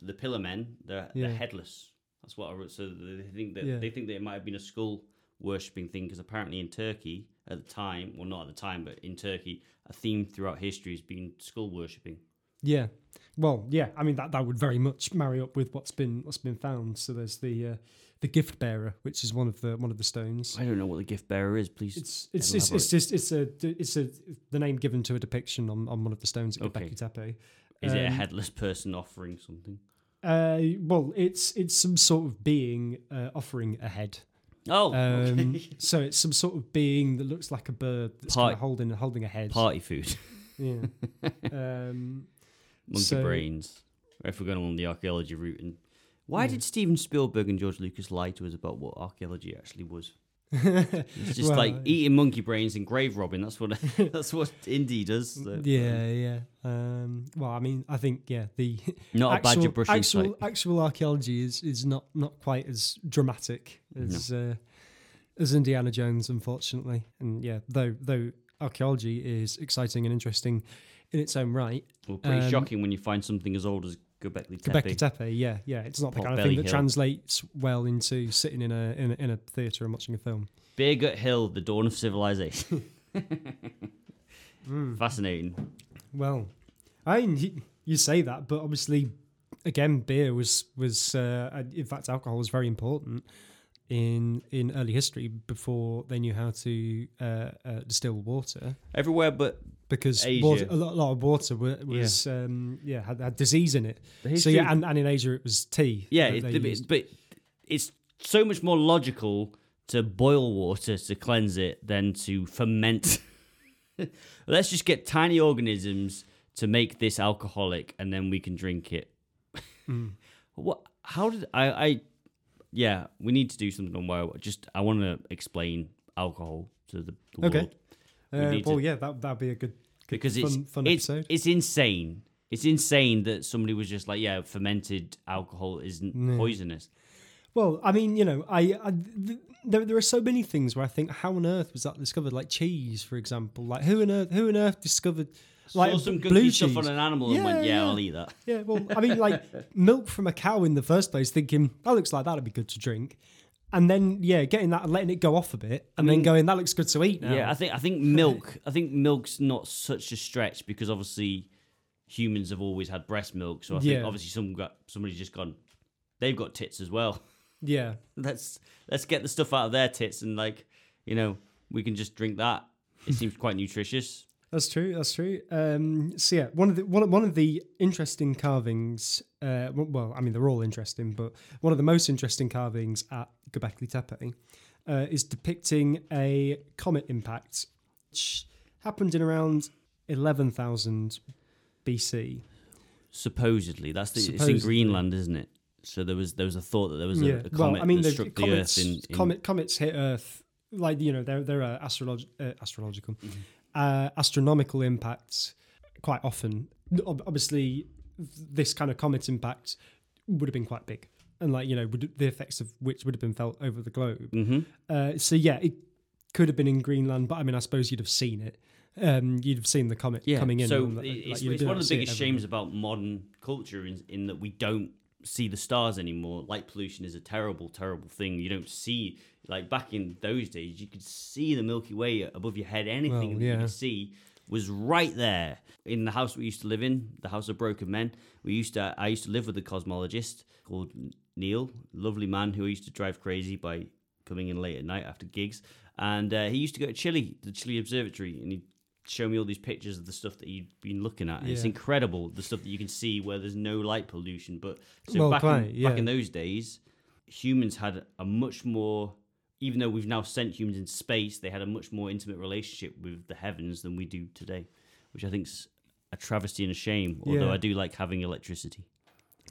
the pillar men they're, Yeah. they're headless. That's what I wrote. So they think that Yeah. they think that it might have been a skull worshipping thing because apparently in Turkey at the time, well not at the time, but in Turkey, a theme throughout history has been skull worshipping. Yeah well yeah i mean that, that would very much marry up with what's been what's been found so there's the uh, the gift bearer which is one of the one of the stones I don't know what the gift bearer is. Please. it's it's it's, it's just it's a it's a the name given to a depiction on, on one of the stones at Okay. Göbekli Tepe. is it a um, headless person offering something? Uh, well, it's it's some sort of being uh, offering a head. Oh, Um, okay. So it's some sort of being that looks like a bird that's kind of holding holding a head. Party food. Yeah. um, Monkey So- brains. If we're going along the archaeology route, and why Yeah. did Steven Spielberg and George Lucas lie to us about what archaeology actually was? It's just Well, like eating monkey brains and grave robbing. That's what that's what Indy does. so, yeah, yeah. Um, well, I mean, I think yeah, the Not a badger actual brushing actual, site. actual archaeology is is not not quite as dramatic as uh, as Indiana Jones, unfortunately. And yeah, though though archaeology is exciting and interesting in its own right. Well, pretty um, shocking when you find something as old as Göbekli Tepe. Göbekli Tepe, yeah, yeah, it's not the Pot kind of thing that Hill. translates well into sitting in a in a, in a theatre and watching a film. Beer Gut Hill, the dawn of civilization. Hmm. Fascinating. Well, I mean, you, you say that, but obviously, again, beer was was uh, in fact alcohol was very important in in early history before they knew how to uh, uh, distill water Everywhere but because water, a, lot, a lot of water was yeah, um, yeah had, had disease in it. So yeah, and, and in Asia it was tea. yeah, it, they but- it's so much more logical to boil water to cleanse it than to ferment. Let's just get tiny organisms to make this alcoholic, and then we can drink it. Mm. What? How did I? I yeah, we need to do something on where just I want to explain alcohol to the, the Okay. world we Uh, well, to- yeah, that that'd be a good because it's fun it's, episode. it's insane. It's insane that somebody was just like, yeah, fermented alcohol isn't Yeah. poisonous. Well, I mean, you know, I, I th- there there are so many things where I think, how on earth was that discovered? Like cheese, for example. Like who on earth who on earth discovered like Saw some blue stuff cheese? on an animal and went, Yeah, yeah, yeah. I'll eat that. Yeah, well, I mean, like milk from a cow in the first place, thinking that looks like that'd be good to drink, and then yeah, getting that, and letting it go off a bit, and then mean- going that looks good to eat now. Yeah, I think I think milk. I think milk's not such a stretch because obviously humans have always had breast milk. So I think Yeah. obviously some got somebody's just gone. They've got tits as well. yeah, Let's let's get the stuff out of their tits and like you know we can just drink that. It seems quite nutritious. That's true. That's true. Um, so yeah, one of the one, of- one of the interesting carvings. Uh, well, I mean they're all interesting, but one of the most interesting carvings at Göbekli Tepe uh, is depicting a comet impact, which happened in around eleven thousand BC. Supposedly, that's the it's in Greenland, isn't it? So there was there was a thought that there was a, yeah. a comet well, I mean that struck the comets, Earth in, in comet, comets hit Earth like you know they're they're uh, astrolog- uh, astrological Mm-hmm. Uh, astronomical impacts quite often. Obviously, this kind of comet impact would have been quite big, and like you know would, the effects of which would have been felt over the globe. hmm Uh, so yeah, it could have been in Greenland, but I mean I suppose you'd have seen it. Um, you'd have seen the comet yeah. coming in. So and, like, it's, it's one of the biggest shames about modern culture in, in that we don't see the stars anymore. Light pollution is a terrible, terrible thing. You don't see like back in those days, you could see the Milky Way above your head. Anything Well, that you yeah. could see was right there in the house we used to live in, the House of Broken Men. We used to, I used to live with a cosmologist called Neil, lovely man who I used to drive crazy by coming in late at night after gigs. And uh, he used to go to Chile, the Chile Observatory, and he'd show me all these pictures of the stuff that you've been looking at. And It's incredible the stuff that you can see where there's no light pollution. But so Well, back, quite, in, yeah. back in those days, humans had a much more, even though we've now sent humans into space, they had a much more intimate relationship with the heavens than we do today, which I think's a travesty and a shame. Although Yeah. I do like having electricity.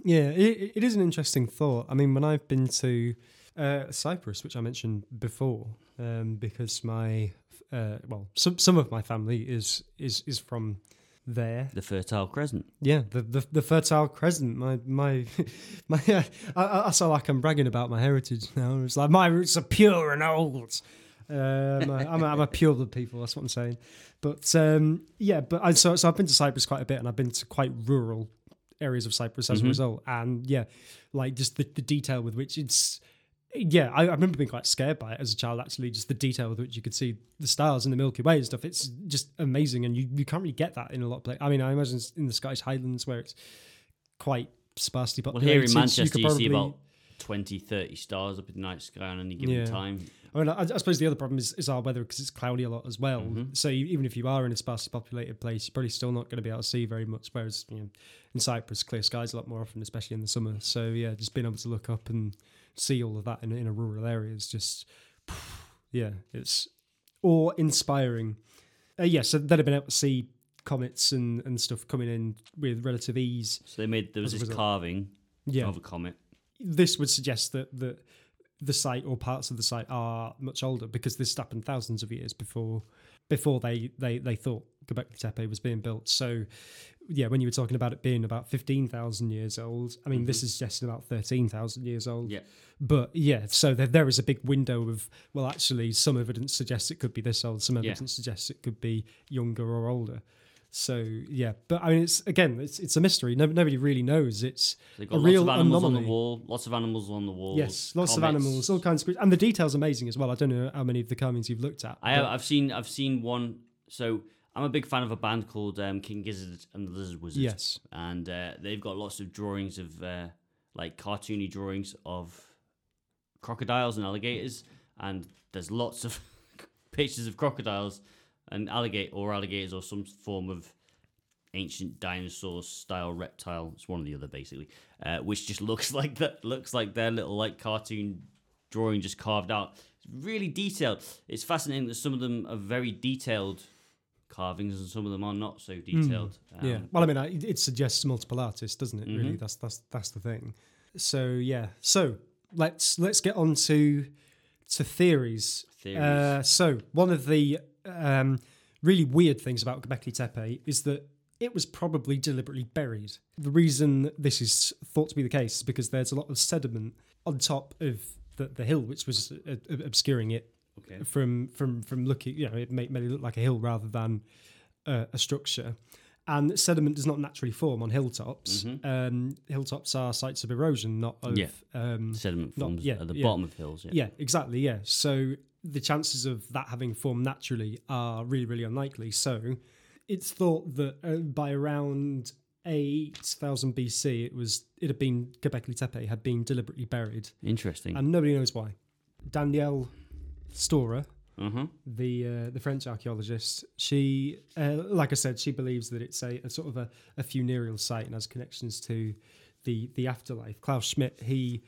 Yeah, it, it is an interesting thought. I mean, when I've been to uh, Cyprus, which I mentioned before, um, because my uh, well, some some of my family is is is from there. The Fertile Crescent. Yeah, the the, the Fertile Crescent. My my my. I, I I sound like I'm bragging about my heritage now. It's like my roots are pure and old. Um, I, I'm, a, I'm a pure blood people. That's what I'm saying. But um, yeah, but I, so so I've been to Cyprus quite a bit, and I've been to quite rural areas of Cyprus as Mhm. a result. And yeah, like just the, the detail with which it's. Yeah, I, I remember being quite scared by it as a child. Actually, just the detail with which you could see the stars in the Milky Way and stuff. It's just amazing, and you, you can't really get that in a lot of places. I mean, I imagine it's in the Scottish Highlands where it's quite sparsely populated. Well, here in you Manchester, could you, see about 20, 30 stars up in the night sky on any given Yeah. time. I mean, I, I suppose the other problem is, is our weather because it's cloudy a lot as well. Mhm. So you, even if you are in a sparsely populated place, you're probably still not going to be able to see very much. Whereas you know, in Cyprus, clear skies a lot more often, especially in the summer. So yeah, just being able to look up and see all of that in, in a rural area is just, yeah, it's awe inspiring. Uh, yeah, so they'd have been able to see comets and, and stuff coming in with relative ease. So they made there was this carving Yeah, of a comet. this would suggest that that the site or parts of the site are much older because this happened thousands of years before before they they they thought Göbekli Tepe was being built. So yeah, when you were talking about it being about fifteen thousand years old, I mean this mm-hmm. is just about thirteen thousand years old. Yeah. But yeah, so there, there is a big window of well, actually, some evidence suggests it could be this old, some Yeah. evidence suggests it could be younger or older. So yeah, but I mean, it's again, it's it's a mystery. No, nobody really knows. It's They've a got lots real of animals on the anomaly. wall. Lots of animals on the wall. Yes, lots of animals, all kinds of creatures, and the details amazing as well. I don't know how many of the carvings you've looked at. I have, I've seen I've seen one. So I'm a big fan of a band called um, King Gizzard and the Lizard Wizard. yes, and uh, they've got lots of drawings of uh, like cartoony drawings of crocodiles and alligators, and there's lots of pictures of crocodiles and alligator or alligators or some form of ancient dinosaur style reptile. It's one or the other basically, uh, which just looks like that looks like their little like cartoon drawing just carved out. It's really detailed. It's fascinating that some of them are very detailed carvings and some of them are not so detailed. yeah. Um, Well, I mean, it suggests multiple artists, doesn't it? Really, Mhm. that's that's that's the thing. So yeah, so let's let's get on to to theories. theories. Uh, so one of the um, really weird things about Göbekli Tepe is that it was probably deliberately buried. The reason this is thought to be the case is because there's a lot of sediment on top of the, the hill, which was uh, uh, obscuring it okay. from from from looking. You know, it made, made it look like a hill rather than uh, a structure. And sediment does not naturally form on hilltops. Mhm. Um, hilltops are sites of erosion, not of Yeah. um, sediment not- forms yeah, at the yeah. bottom of hills. Yeah. yeah, exactly. Yeah. So the chances of that having formed naturally are really, really unlikely. So it's thought that uh, by around 8000 BC, it was it had been Göbekli Tepe had been deliberately buried, Interesting. and nobody knows why. Danielle Stordeur, uh-huh. the uh, the French archaeologist, she, uh, like I said, she believes that it's a, a sort of a, a funereal site and has connections to the the afterlife. Klaus Schmidt, he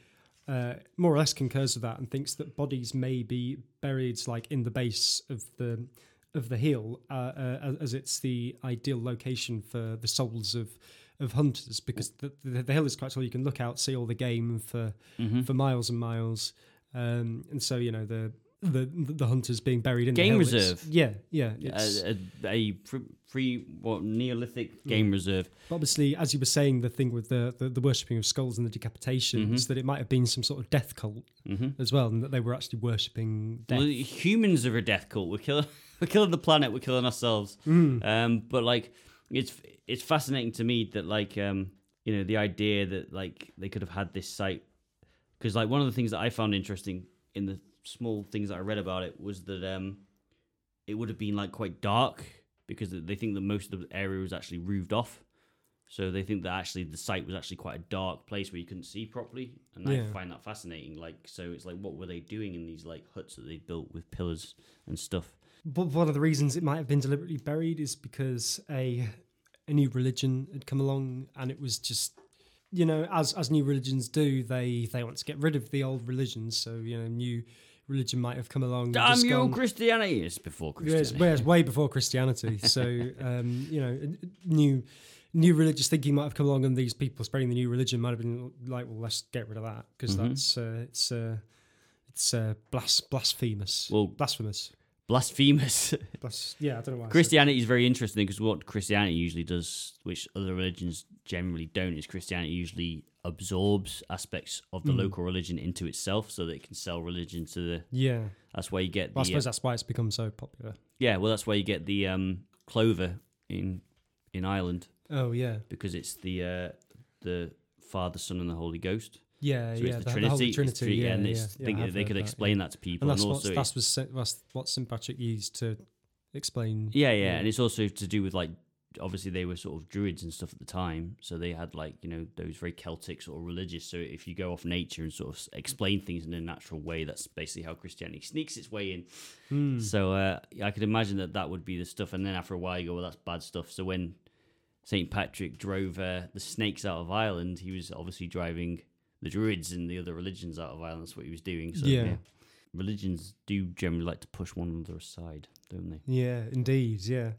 uh, more or less concurs with that and thinks that bodies may be buried like in the base of the of the hill, uh, uh, as it's the ideal location for the souls of of hunters because the, the, the hill is quite tall. You can look out, see all the game for hmm for miles and miles, um, and so you know the the the hunters being buried in the Game it's- reserve. Yeah, yeah. It's, A, a, a pre, pre what Neolithic game reserve. but obviously, as you were saying, the thing with the the, the worshipping of skulls and the decapitations, Mhm. that it might have been some sort of death cult hmm as well, and that they were actually worshipping death. Well, humans are a death cult. We're killing, we're killing the planet. We're killing ourselves. Mm. Um, but like, it's it's fascinating to me that like um, you know, the idea that like they could have had this site because like one of the things that I found interesting in the small things that I read about it was that um, it would have been like quite dark because they think that most of the area was actually roofed off. So they think that actually the site was actually quite a dark place where you couldn't see properly, and Yeah. I find that fascinating. Like, so it's like, what were they doing in these like huts that they built with pillars and stuff? But one of the reasons it might have been deliberately buried is because a a new religion had come along, and it was just you know as as new religions do, they they want to get rid of the old religions. So you know, new religion might have come along. Damn just you, gone- Christianity! It's before Christianity. whereas way before Christianity. So, um, you know, new new religious thinking might have come along, and these people spreading the new religion might have been like, well, let's get rid of that because Mhm. that's uh, it's uh, it's uh, blas- blasphemous. Well, blasphemous. blasphemous. Blas- yeah, I don't know why. Christianity is very interesting because what Christianity usually does, which other religions generally don't, is Christianity usually absorbs aspects of the Mm. local religion into itself, so that it can sell religion to the. Yeah, That's why you get the. I uh, suppose that's why it's become so popular. yeah, well, that's why you get the um, clover in in Ireland Oh yeah, because it's the uh, the Father, Son, and the Holy Ghost. yeah, So yeah. it's the, the, Trinity. It's Trinity. three- yeah, and yeah, yeah, they, could that, explain that to people, And and, that's also what that's, was, that's what St Patrick used to explain. Yeah, Yeah. and it's also to do with like obviously they were sort of druids and stuff at the time, so they had like you know those very Celtic sort of religious. So if you go off nature and sort of explain things in a natural way, that's basically how Christianity sneaks its way in. Hmm. So uh, I could imagine that that would be the stuff, and then after a while you go, well, that's bad stuff. So when Saint Patrick drove uh, the snakes out of Ireland, he was obviously driving the druids and the other religions out of Ireland. That's what he was doing. So Yeah. religions do generally like to push one another aside, don't they? Yeah, indeed, yeah.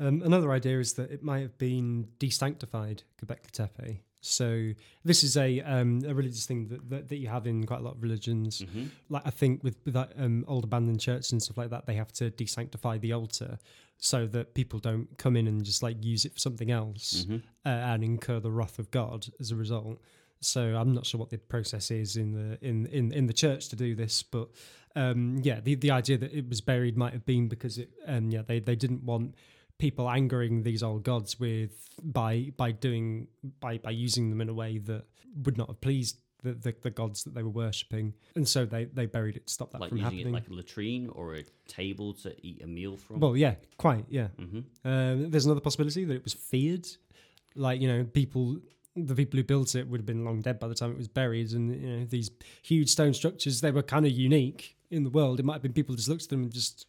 Um, another idea is that it might have been desanctified Göbekli Tepe. So this is a um, a religious thing that, that, that you have in quite a lot of religions. hmm Like I think with with that, um, old abandoned churches and stuff like that, they have to desanctify the altar so that people don't come in and just like use it for something else hmm uh, and incur the wrath of God as a result. So I'm not sure what the process is in the in in, in the church to do this, but um, yeah, the the idea that it was buried might have been because it um, yeah they, they didn't want people angering these old gods with by by doing by by using them in a way that would not have pleased the, the, the gods that they were worshipping, and so they, they buried it to stop that Like from using happening. it like a latrine or a table to eat a meal from. well, yeah, quite, yeah. hmm Um, there's another possibility that it was feared, like you know, people, the people who built it would have been long dead by the time it was buried, and you know, these huge stone structures they were kind of unique in the world. It might have been people just looked at them and just,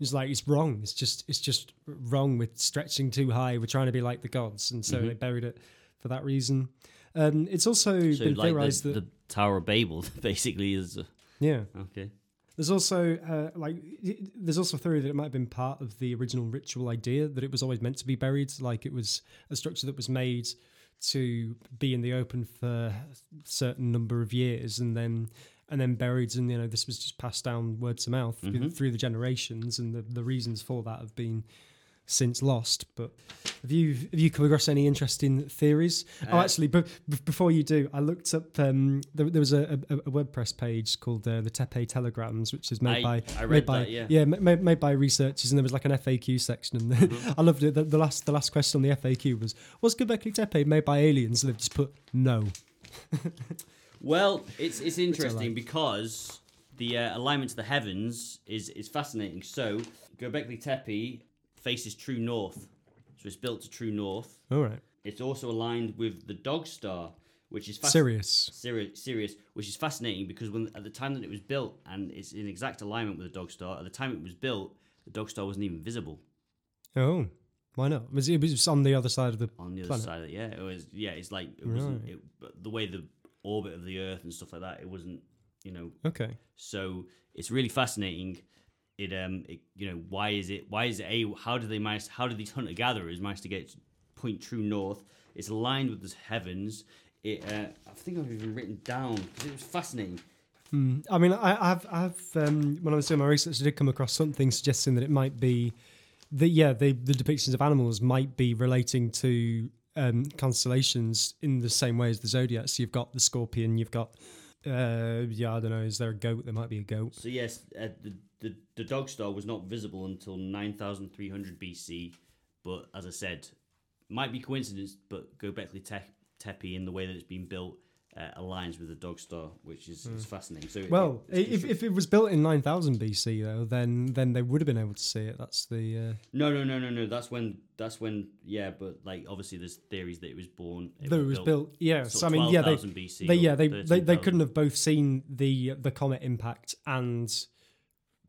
it's like it's wrong. It's just it's just wrong with stretching too high. We're trying to be like the gods, and so Mhm. they buried it for that reason. Um, it's also So been like theorized the, that the Tower of Babel basically is uh, yeah. okay. There's also uh, like there's also a theory that it might have been part of the original ritual idea that it was always meant to be buried, like it was a structure that was made to be in the open for a certain number of years and then and then buried and you know this was just passed down word to mouth through, Mhm. through the generations and the, the reasons for that have been since lost but have you have you come across any interesting theories oh Uh, actually but b- before you do i looked up um there, there was a, a, a wordpress page called uh, the tepe telegrams which is made I, by I made by that, yeah. ma- ma- made by researchers and there was like an FAQ section and Mhm. I loved it the, the last the last question on the FAQ was was Göbekli Tepe made by aliens and they've just put no Well, it's it's interesting because the uh, alignment to the heavens is is fascinating. So Göbekli Tepe faces true north, so it's built to true north. all right It's also aligned with the Dog Star, which is fasc- Sirius Sirius, Sirius, which is fascinating because when at the time that it was built, and it's in exact alignment with the Dog Star. At the time it was built, the Dog Star wasn't even visible oh why not was it, was on the other side of the on the other Planet. side. Of it. Yeah, it was. Yeah, it's like it wasn't Right. it, but the way the orbit of the Earth and stuff like that. It wasn't. You know, okay So it's really fascinating. It um, it, you know, why is it? Why is it a? How do they manage? How do these hunter gatherers manage to get point true north? It's aligned with the heavens. It, uh, I think I've even written down because it was fascinating. Hmm. I mean, I, I've, I've, um, when I was doing my research, I did come across something suggesting that it might be that, yeah, the, the depictions of animals might be relating to um, constellations in the same way as the zodiac. So you've got the scorpion, you've got, uh, yeah, I don't know, is there a goat? There might be a goat. So yes, uh, the, the the dog star was not visible until nine thousand three hundred BC. But as I said, might be coincidence, but Göbekli Te- Tepe in the way that it's been built uh, aligns with the dog star, which is, is fascinating. So Hmm. Well, it's if, if it was built in 9000 BC, though, then then they would have been able to see it. That's the. Uh, No, no, no, no, no. That's when. That's when. Yeah, but like obviously, there's theories that it was born. that it was built. Yeah. So, I mean, yeah, they, BC they yeah they, they they couldn't have both seen the the comet impact and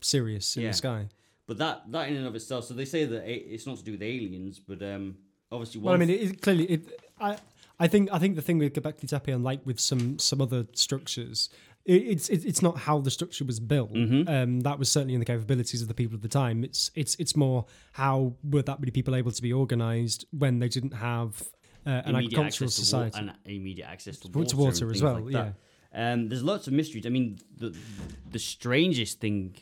Sirius in Yeah. the sky. But that that in and of itself. So they say that it's not to do with aliens, but um, obviously. Well, I mean, it, it clearly, it, I I think I think the thing with Göbekli Tepe, unlike with some some other structures, it, it's it, it's not how the structure was built. Mhm. Um, that was certainly in the capabilities of the people of the time. It's it's it's more how were that many people able to be organised when they didn't have uh, an immediate agricultural society water, and immediate access to To water, water and as well, like that. Um, there's lots of mysteries. I mean, the the strangest thing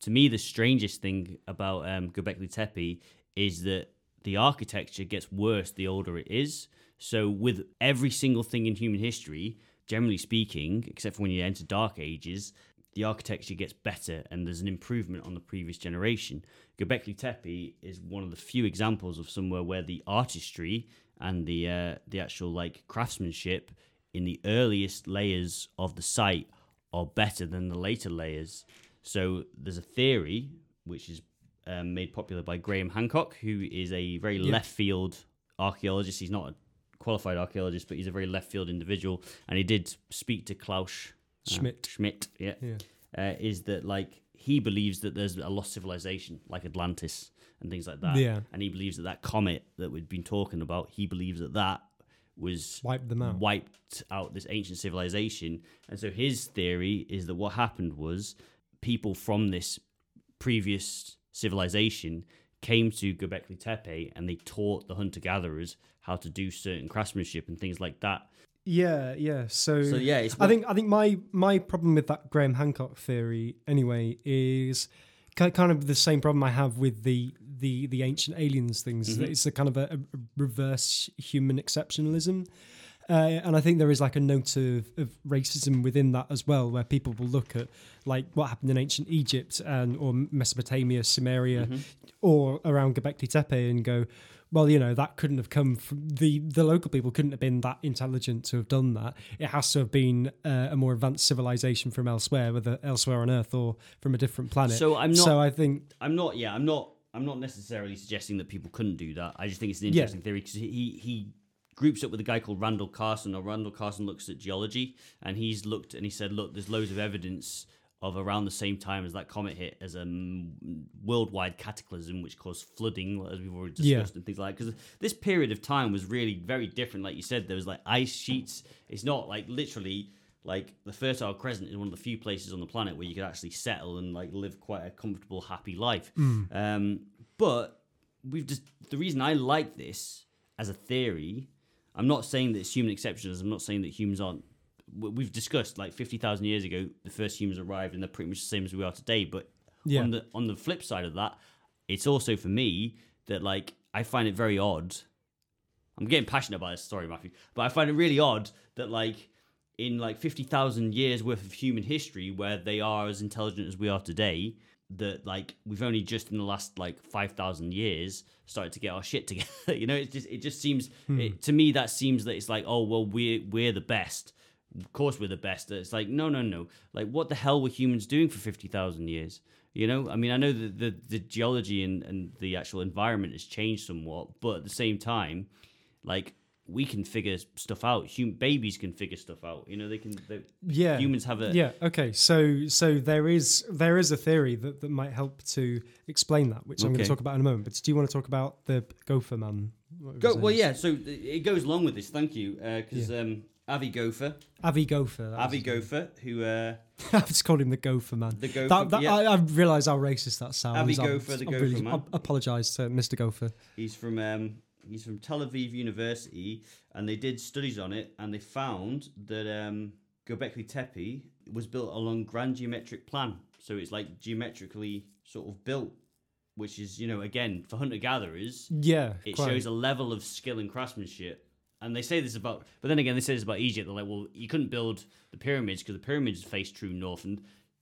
to me, the strangest thing about um, Göbekli Tepe is that the architecture gets worse the older it is. So with every single thing in human history, generally speaking, except for when you enter dark ages, the architecture gets better and there's an improvement on the previous generation. Göbekli Tepe is one of the few examples of somewhere where the artistry and the uh, the actual like craftsmanship in the earliest layers of the site are better than the later layers. So there's a theory which is um, made popular by Graham Hancock, who is a very Yeah. left field archaeologist. He's not a qualified archaeologist, but he's a very left field individual, and he did speak to Klaus uh, Schmidt. Schmidt, yeah, Yeah. uh, is that like he believes that there's a lost civilization like Atlantis and things like that. Yeah. and he believes that that comet that we've been talking about, he believes that that was Wipe them out. wiped out this ancient civilization. And so his theory is that what happened was people from this previous civilization came to Göbekli Tepe and they taught the hunter gatherers how to do certain craftsmanship and things like that. Yeah, yeah. So, So yeah, it's I think I think my my problem with that Graham Hancock theory anyway is kind of the same problem I have with the the the ancient aliens things. Mm-hmm. It's a kind of a, a reverse human exceptionalism. Uh, and I think there is like a note of, of racism within that as well, where people will look at like what happened in ancient Egypt and or Mesopotamia, Sumeria, Mm-hmm. or around Göbekli Tepe, and go, well, you know, that couldn't have come from the the local people couldn't have been that intelligent to have done that. It has to have been uh, a more advanced civilization from elsewhere, whether elsewhere on Earth or from a different planet. So I'm not- So I think I'm not. Yeah, I'm not. I'm not necessarily suggesting that people couldn't do that. I just think it's an Yeah. interesting theory because he he groups up with a guy called Randall Carlson. Or Randall Carlson looks at geology, and he's looked and he said, look, there's loads of evidence of around the same time as that comet hit as a mm, worldwide cataclysm which caused flooding, as we've already Yeah. discussed, and things like. Because this period of time was really very different. Like you said, there was like ice sheets. It's not like literally like the Fertile Crescent is one of the few places on the planet where you could actually settle and like live quite a comfortable, happy life. Um, but we've just the reason I like this as a theory. I'm not saying that it's human exceptionalism. I'm not saying that humans aren't. we- We've discussed like fifty thousand years ago, the first humans arrived, and they're pretty much the same as we are today. But Yeah. on the on the flip side of that, it's also for me that like I find it very odd. I'm getting passionate about this story, Matthew, but I find it really odd that like in like fifty thousand years worth of human history, where they are as intelligent as we are today, that like we've only just in the last like five thousand years started to get our shit together. you know, it just it just seems hmm. it, to me that seems that it's like oh well we're we're the best. Of course we're the best. It's like no no no. Like what the hell were humans doing for fifty thousand years? You know, I mean, I know that the, the geology and, and the actual environment has changed somewhat, but at the same time, like we can figure stuff out. Hum- babies can figure stuff out. You know, they can. They, yeah, humans have a yeah. Okay, so so there is there is a theory that, that might help to explain that, which I'm going to talk about in a moment. But do you want to talk about the Gopher Man? Go, well, yeah. So it goes along with this. Thank you, because um, Avi Gopher, Avi Gopher. Avi. Gopher, who uh, I've just called him the Gopher Man. the Gopher, That, that, yeah, I, I realise how racist that sounds. Avi Gopher, the I'm Gopher really, Man. I apologise to Mr. Gopher. he's from um, he's from Tel Aviv University, and they did studies on it, and they found that um, Göbekli Tepe was built along grand geometric plan, so it's like geometrically sort of built, which is you know again for hunter gatherers. Yeah, it quite. shows a level of skill and craftsmanship. And they say this about, but then again, they say this about Egypt. They're like, well, you couldn't build the pyramids because the pyramids face true north, and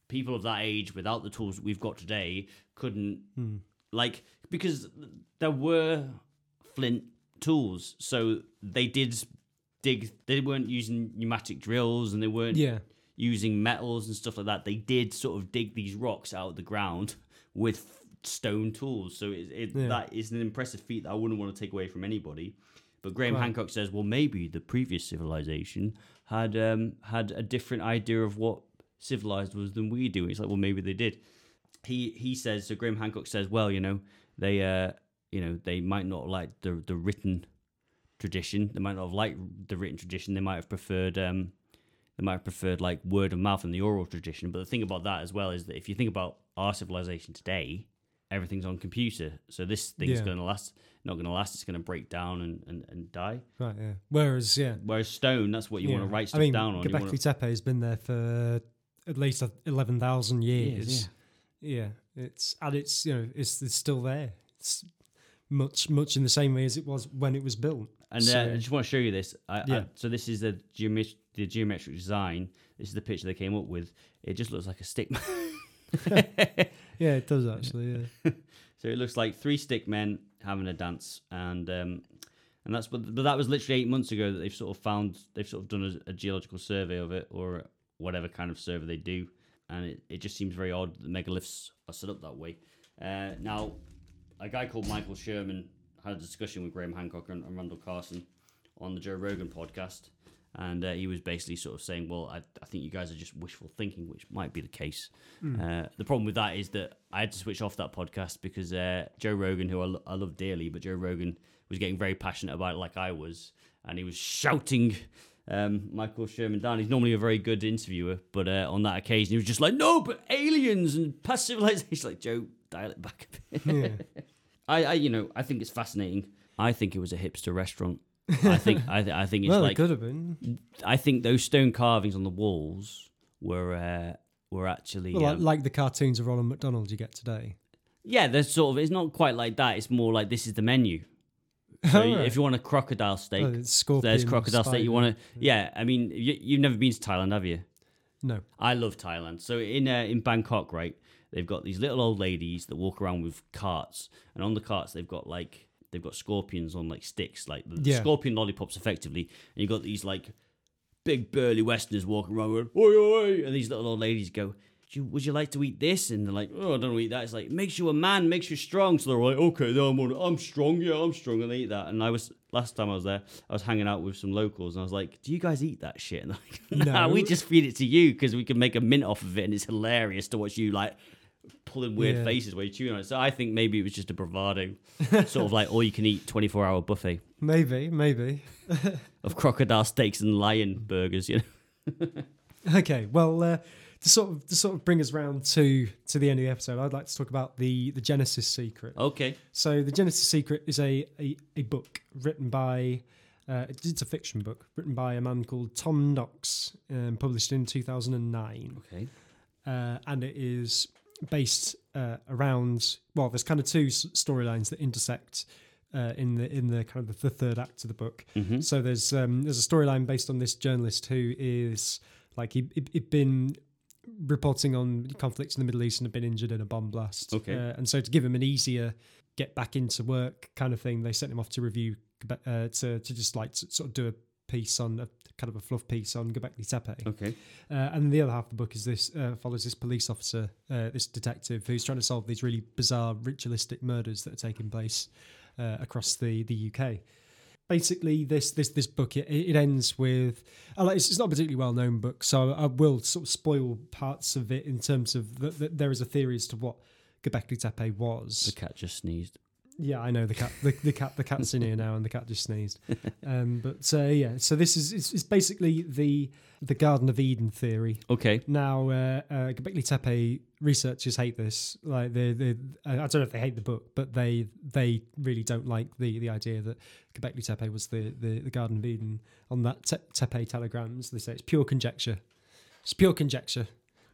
people of that age, without the tools we've got today, couldn't Hmm. like because there were flint tools, so they did dig. They weren't using pneumatic drills, and they weren't Yeah, using metals and stuff like that. They did sort of dig these rocks out of the ground with stone tools. So it, it Yeah. that is an impressive feat that I wouldn't want to take away from anybody. But Graham Right. Hancock says, well, maybe the previous civilization had um, had a different idea of what civilized was than we do. It's like, well, maybe they did. He he says so. Graham Hancock says, well, you know, they uh, you know, they might not like the the written tradition. They might not have liked the written tradition. They might have preferred um, they might have preferred like word of mouth and the oral tradition. But the thing about that as well is that if you think about our civilization today, everything's on computer. So this thing's Yeah. going to last, not going to last. It's going to break down and, and, and die. right. Yeah. Whereas, yeah, Whereas stone, that's what you want to write I stuff mean, down on. Göbekli wanna- Tepe has been there for at least eleven thousand years. Years, yeah, it's and it's you know it's, it's still there. It's much much in the same way as it was when it was built. And So- uh, I just want to show you this. I, I, so this is the, geomet- the geometric design. This is the picture they came up with. It just looks like a stick. Yeah, it does actually. Yeah. So it looks like three stick men having a dance, and um, and that's but, but that was literally eight months ago that they've sort of found they've sort of done a, a geological survey of it or whatever kind of survey they do, and it, it just seems very odd that the megaliths are set up that way. Uh, now, a guy called Michael Shermer had a discussion with Graham Hancock and, and Randall Carlson on the Joe Rogan podcast, and uh, he was basically sort of saying, "Well, I, I think you guys are just wishful thinking, which might be the case." Uh, the problem with that is that I had to switch off that podcast because uh, Joe Rogan, who I, lo- I love dearly, but Joe Rogan was getting very passionate about it, like I was, and he was shouting. Um, Michael Shermer down. He's normally a very good interviewer, but uh, on that occasion, he was just like, "No, but aliens and past civilizations." Like Joe, dial it back a bit. yeah. I, I, you know, I think it's fascinating. I think it was a hipster restaurant. I think, I, th- I think it's well, like, it could have been. I think those stone carvings on the walls were, uh, were actually, Well, like, um, like the cartoons of Ronald McDonald you get today. yeah, there's sort of, it's not quite like that. It's more like this is the menu. So Alright. if you want a crocodile steak, Oh, scorpion, there's crocodile steak. You want to, yeah. I mean, you, you've never been to Thailand, have you? No. I love Thailand. So in uh, in Bangkok, right, they've got these little old ladies that walk around with carts, and on the carts they've got like they've got scorpions on like sticks, like the Yeah. scorpion lollipops, effectively. And you've got these like big burly Westerners walking around with oi oi, and these little old ladies go. You- Would you like to eat this? And they're like, oh, I don't want to eat that. It's like, makes you a man, makes you strong. So they're like, okay, then I'm, on, I'm strong. Yeah, I'm strong. And they eat that. And I was, last time I was there, I was hanging out with some locals and I was like, do you guys eat that shit? And they're like, nah, No. we just feed it to you because we can make a mint off of it and it's hilarious to watch you like pulling weird Yeah. faces while you're chewing on it. So I think maybe it was just a bravado, sort of like all you can eat 24 hour buffet Maybe, maybe. of crocodile steaks and lion burgers, you know? Okay, well, uh, to sort of to sort of bring us round to to the end of the episode, I'd like to talk about the the Genesis secret. Okay. So, the Genesis secret is a a, a book written by. Uh, it's a fiction book written by a man called Tom Knox, um, published in 2009. Okay. uh, and it is based uh, around well there's kind of two s- storylines that intersect uh, in the in the kind of the, third act of the book Mhm. so there's um, there's a storyline based on this journalist who is like he he- he'd been reporting on conflicts in the Middle East and had been injured in a bomb blast Okay. uh, and so to give him an easier get back into work kind of thing they sent him off to review uh, to to just like s- sort of do a piece on a kind of a fluff piece on Göbekli Tepe Okay. uh, and the other half of the book is this uh, follows this police officer, uh, this detective who's trying to solve these really bizarre ritualistic murders that are taking place uh, across the the UK. Basically, this this this book it, it ends with uh, it's, not a particularly well known book, so I will sort of spoil parts of it in terms of that that there is a theory as to what Göbekli Tepe was. The cat just sneezed. Yeah, I know the cat. The, the cat. The cat's in here now, and the cat just sneezed. Um, but uh, yeah, so this is it's, it's basically the the Garden of Eden theory. Okay. Now, uh, uh, Göbekli Tepe researchers hate this. Like they, they, I don't know if they hate the book, but they they really don't like the the idea that Göbekli Tepe was the, the, the Garden of Eden. On that te- Tepe telegrams, they say it's pure conjecture. It's pure conjecture.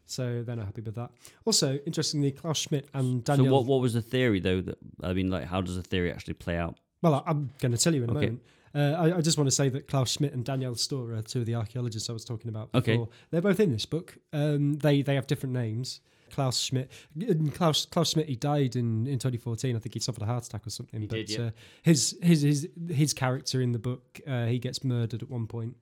So they're not happy with that. Also, interestingly, Klaus Schmidt and Daniel. So what what was the theory though? That I mean, like, how does the theory actually play out? Well, I- I'm going to tell you in a Okay. moment. Uh, I, I just want to say that Klaus Schmidt and Daniel Stordeur, two of the archaeologists I was talking about before, Okay. they're both in this book. Um, they they have different names. Klaus Schmidt, and Klaus Klaus Schmidt, he died in, in 2014. I think he suffered a heart attack or something. He but did, yeah. uh, his his his his character in the book, uh, he gets murdered at one point.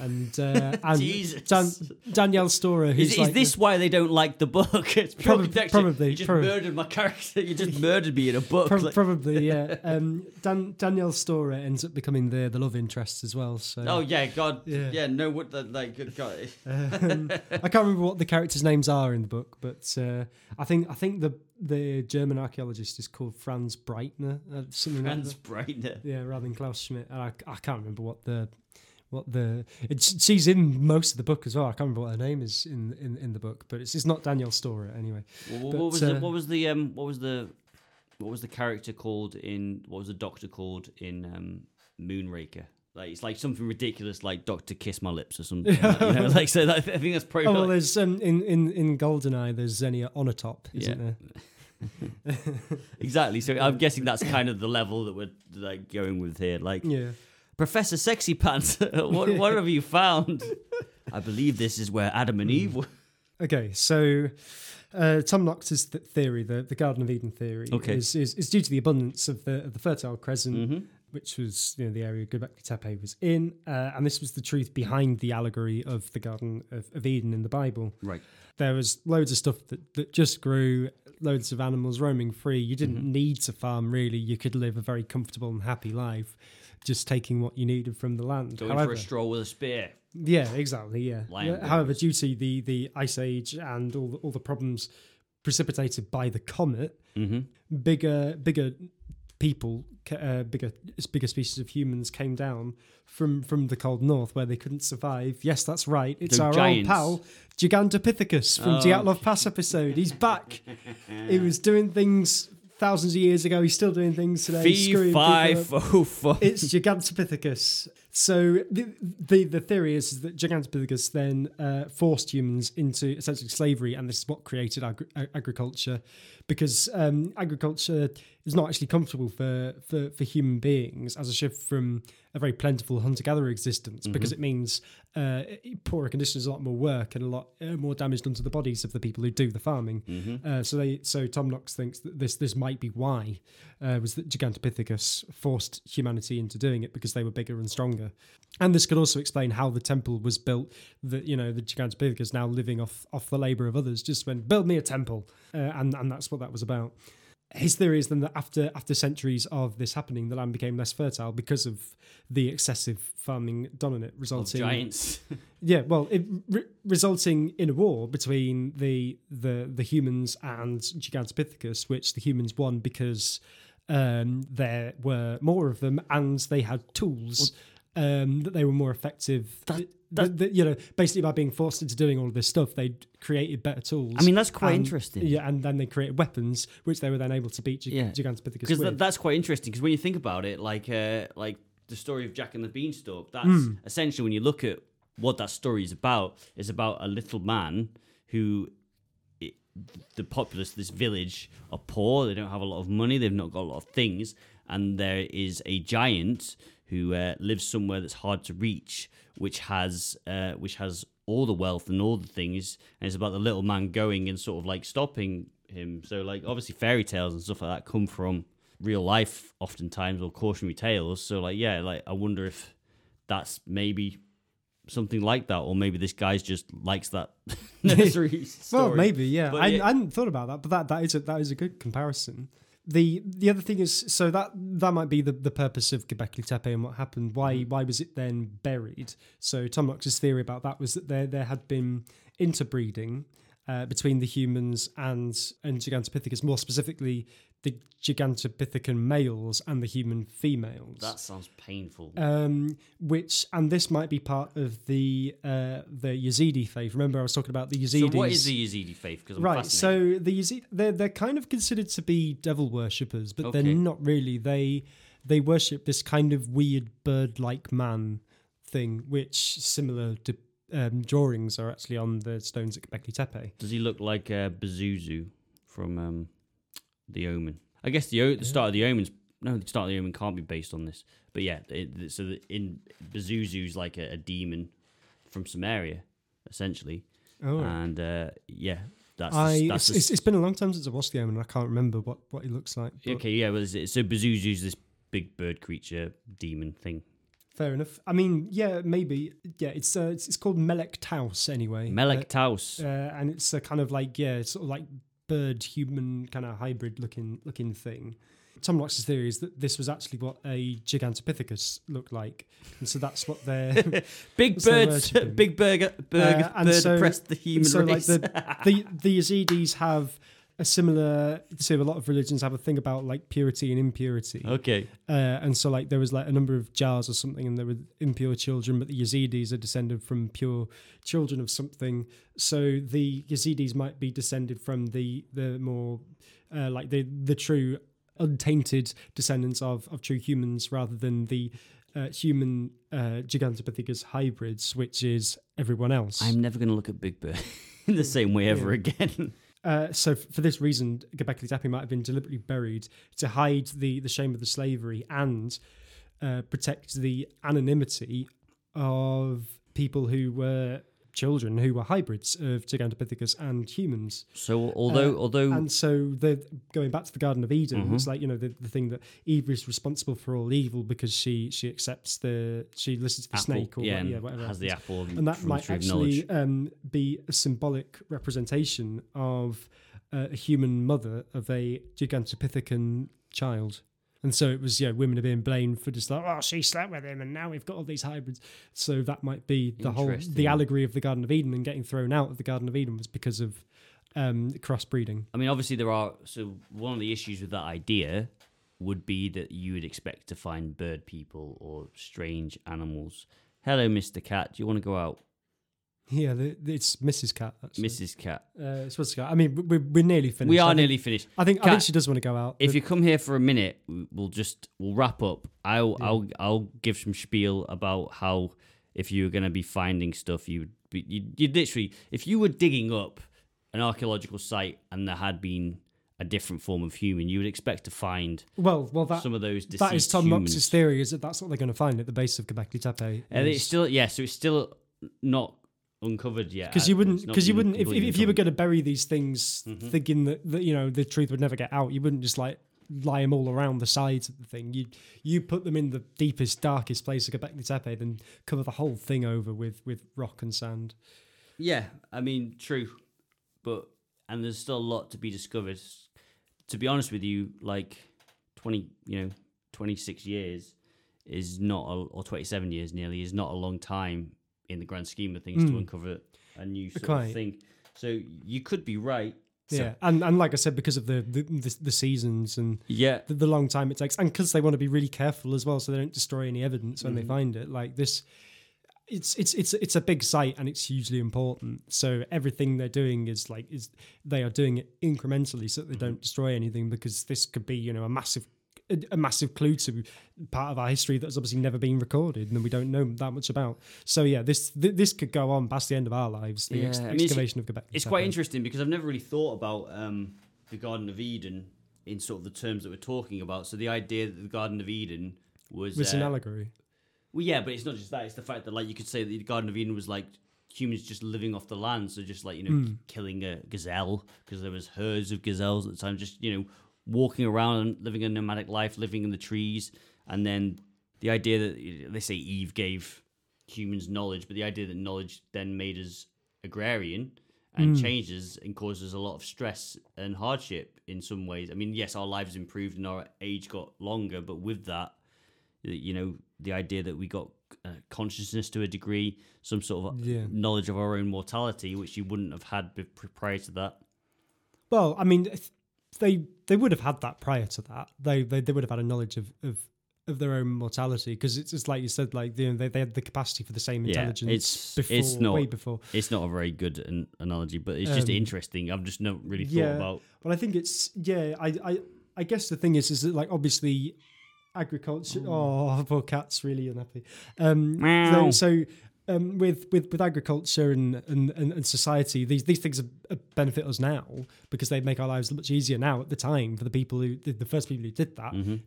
And uh, and Jesus. Dan, Danielle Stordeur, who's Is, is like this the- why they don't like the book? It's Probably- probably, You just murdered my character. You just murdered me in a book. Prob- Like- probably yeah. Um, Dan, Danielle Stordeur ends up becoming the the love interest as well. So oh yeah, God. Yeah. Yeah. no. What the like? Good God. um, I can't remember what the characters' names are in the book, but uh, I think I think the the German archaeologist is called Franz Breitner, uh, something Franz like Breitner. Yeah, rather than Klaus Schmidt. And I, I can't remember what the what the it's, she's in most of the book as well. I can't remember what her name is in in, in the book, but it's, it's not Danielle Stordeur anyway. What, what But, was the uh, what was the um what was the what was the character called in what was the doctor called in um Moonraker? Like it's like something ridiculous, like Doctor Kiss My Lips or something. like, you know, like so. That, I think that's probably. Oh well, like- there's um, in in in Goldeneye. There's Xenia Onatop, isn't Yeah. there? exactly. So I'm guessing that's kind of the level that we're like going with here. Like Yeah. Professor Sexy Pants, what what have you found? I believe this is where Adam and Eve were. Okay, so uh, Tom Knox's th- theory, the, the Garden of Eden theory, Okay. is, is, is due to the abundance of the, of the Fertile Crescent, Mhm. which was you know, the area Göbekli Tepe was in, uh, and this was the truth behind the allegory of the Garden of, of Eden in the Bible. Right. There was loads of stuff that, that just grew, loads of animals roaming free. You didn't Mm-hmm. need to farm really. You could live a very comfortable and happy life, just taking what you needed from the land. Going However, for a stroll with a spear. yeah, exactly. Yeah. However, due to the the ice age and all the, all the problems precipitated by the comet, Mm-hmm. bigger bigger people, uh, bigger bigger species of humans came down from from the cold north where they couldn't survive. Yes, that's right. It's So our giants. old pal Gigantopithecus from Oh. Dyatlov Pass episode. He's back. he was doing things thousands of years ago. He's still doing things today. Fee screwing people five up. oh five. It's Gigantopithecus. So the, the the theory is that Gigantopithecus then uh, forced humans into essentially slavery, and this is what created agri- ag- agriculture, because um, agriculture is not actually comfortable for, for for human beings as a shift from a very plentiful hunter-gatherer existence, because it means uh, poorer conditions, a lot more work, and a lot uh, more damage done to the bodies of the people who do the farming. Uh, so they so Tom Knox thinks that this this might be why uh, was that Gigantopithecus forced humanity into doing it because they were bigger and stronger. And this could also explain how the temple was built. That you know the Gigantopithecus now living off off the labor of others just went build me a temple, uh, and and that's what that was about. His theory is then that after after centuries of this happening, the land became less fertile because of the excessive farming done on it, Of resulting giants. yeah, well, it re- resulting in a war between the the the humans and Gigantopithecus, which the humans won because um, there were more of them and they had tools um, that they were more effective. Th- th- th- you know, basically by being forced into doing all of this stuff, they created better tools. I mean, that's quite and- interesting. Yeah, and then they created weapons, which they were then able to beat Gig- Yeah. Gigantopithecus because with. that's quite interesting. Because when you think about it, like uh, like the story of Jack and the Beanstalk, that's Hmm. essentially when you look at what that story is about. Is about a little man who. It, the populace, this village, are poor. They don't have a lot of money. They've not got a lot of things, and there is a giant who uh, lives somewhere that's hard to reach, which has uh, which has all the wealth and all the things. And it's about the little man going and sort of like stopping him. So like obviously fairy tales and stuff like that come from real life oftentimes or cautionary tales. So like yeah, like I wonder if that's maybe something like that, or maybe this guy's just likes that nursery story. Well, maybe, yeah. I, yeah. I hadn't thought about that, but that, that is a that is a good comparison. The the other thing is so that that might be the, the purpose of Göbekli Tepe and what happened. Why Mm. why was it then buried? So Tom Knox's theory about that was that there there had been interbreeding uh, between the humans and and Gigantopithecus, more specifically the Gigantopithecus males and the human females That sounds painful. um, which and this might be part of the uh, the Yazidi faith. Remember, I was talking about the Yazidis. so what is the Yazidi faith? Because right? So the Yazid they're they're kind of considered to be devil worshippers, but Okay. they're not really. They they worship this kind of weird bird-like man thing, which similar to um, drawings are actually on the stones at Göbekli Tepe. Does he look like uh, Pazuzu from um, The Omen? I guess the, o- the start of The Omen's no, the start of The Omen can't be based on this. But yeah, it, so the, in Pazuzu's like a, a demon from Samaria, essentially, Oh, and uh, yeah, that's I that's it's, the it's, it's been a long time since I watched the Omen. I can't remember what what he looks like. but- Okay, yeah, well, so Pazuzu's this big bird creature demon thing. Fair enough. I mean, yeah, maybe. Yeah, it's uh, it's, it's called Melek Taus anyway. Melek Taus. Uh, uh, and it's a kind of like yeah, it's sort of like bird human kind of hybrid looking looking thing. Tom Knox's theory is that this was actually what a Gigantopithecus looked like, and so that's what they're. big so bird, big burger, burger, Uh, and bird so- oppressed the human so like the, the the Yazidis have a similar to a lot of religions have a thing about like purity and impurity. okay, Uh, and so, like, there was like a number of jars or something, and there were impure children, but the Yazidis are descended from pure children of something. So the Yazidis might be descended from the the more uh, like the the true untainted descendants of of true humans, rather than the uh, human uh, Gigantopithecus hybrids, which is everyone else. I'm never going to look at Big Bird in the same way ever Yeah. again. Uh, so for this reason, Göbekli Tepe might have been deliberately buried to hide the, the shame of the slavery and uh, protect the anonymity of people who were children who were hybrids of Gigantopithecus and humans. So although Uh, although And so they're going back to the Garden of Eden, Mhm. it's like you know the, the thing that Eve is responsible for all evil because she she accepts the she listens to the apple, snake or yeah, what- yeah whatever has the apple and that might tree of knowledge. actually um, be a symbolic representation of uh, a human mother of a gigantopithecus child. And so it was, yeah, women are being blamed for just like, oh, she slept with him, and now we've got all these hybrids. So that might be the whole the allegory of the Garden of Eden and getting thrown out of the Garden of Eden was because of um, crossbreeding. I mean, obviously there are. So one of the issues with that idea would be that you would expect to find bird people or strange animals. Hello, Mister Cat. Do you want to go out? Yeah, the, it's Mrs. Cat. Actually. Mrs. Cat. Uh, it's supposed to go. I mean, we're, we're nearly finished. We I are think- nearly finished. I think I think she does want to go out. If you come here for a minute, we'll just we'll wrap up. I'll I'll I'll give some spiel about how if you were going to be finding stuff, you'd be you you literally if you were digging up an archaeological site and there had been a different form of human, you would expect to find well, well, that some of those that is Tom. Knox's theory. Is that that's what they're going to find at the base of Göbekli Tepe? And it's still yeah, so it's still not uncovered yet. because you wouldn't because you wouldn't if, if, if you were going to bury these things Mm-hmm. thinking that, that you know the truth would never get out you wouldn't just like lie them all around the sides of the thing you you put them in the deepest darkest place of Göbekli Tepe then cover the whole thing over with with rock and sand Yeah, I mean, true, but and there's still a lot to be discovered. To be honest with you, like twenty, you know, twenty six years is not, a, or twenty seven years nearly is not a long time in the grand scheme of things to Mm. uncover a new sort Quite. of thing. So you could be right. So- yeah and and like I said because of the the, the, the seasons and yeah, the, the long time it takes, and because they want to be really careful as well, so they don't destroy any evidence when they Mhm. find it. Like this, it's it's it's it's a big site and it's hugely important. So everything they're doing is like is they are doing it incrementally so that they don't destroy anything because this could be you know a massive a, a massive clue to part of our history that's obviously never been recorded and we don't know that much about. So yeah, this th- this could go on past the end of our lives. The ex- Yeah, I mean, excavation of Quebec. it's quite interesting because I've never really thought about um, the Garden of Eden in sort of the terms that we're talking about. So the idea that the Garden of Eden was It's an uh, allegory. Well, yeah, but it's not just that. It's the fact that, like, you could say that the Garden of Eden was like humans just living off the land. So just like you know, Hmm. killing a gazelle because there was herds of gazelles at the time. Just you know, walking around and living a nomadic life, living in the trees, and then the idea that they say Eve gave humans knowledge, but the idea that knowledge then made us agrarian and Hmm. changes and causes a lot of stress and hardship in some ways. I mean, yes, our lives improved and our age got longer, but with that, you know, the idea that we got uh, consciousness to a degree, some sort of Yeah. knowledge of our own mortality, which you wouldn't have had prior to that. Well, I mean, they they would have had that prior to that. They they, they would have had a knowledge of of, of their own mortality because it's just like you said, like you know, they, they had the capacity for the same intelligence. Yeah, it's- before, it's not- way before. It's not a very good an- analogy, but it's just Um, interesting. I've just not really thought yeah. about. But I think it's yeah. I I I guess the thing is is that like obviously agriculture. Oh, poor cat's really unhappy. Um, so, so um, with with with agriculture and and, and, and society, these these things benefit us now because they make our lives much easier now. At the time, for the people who the, the first people who did that, Mhm.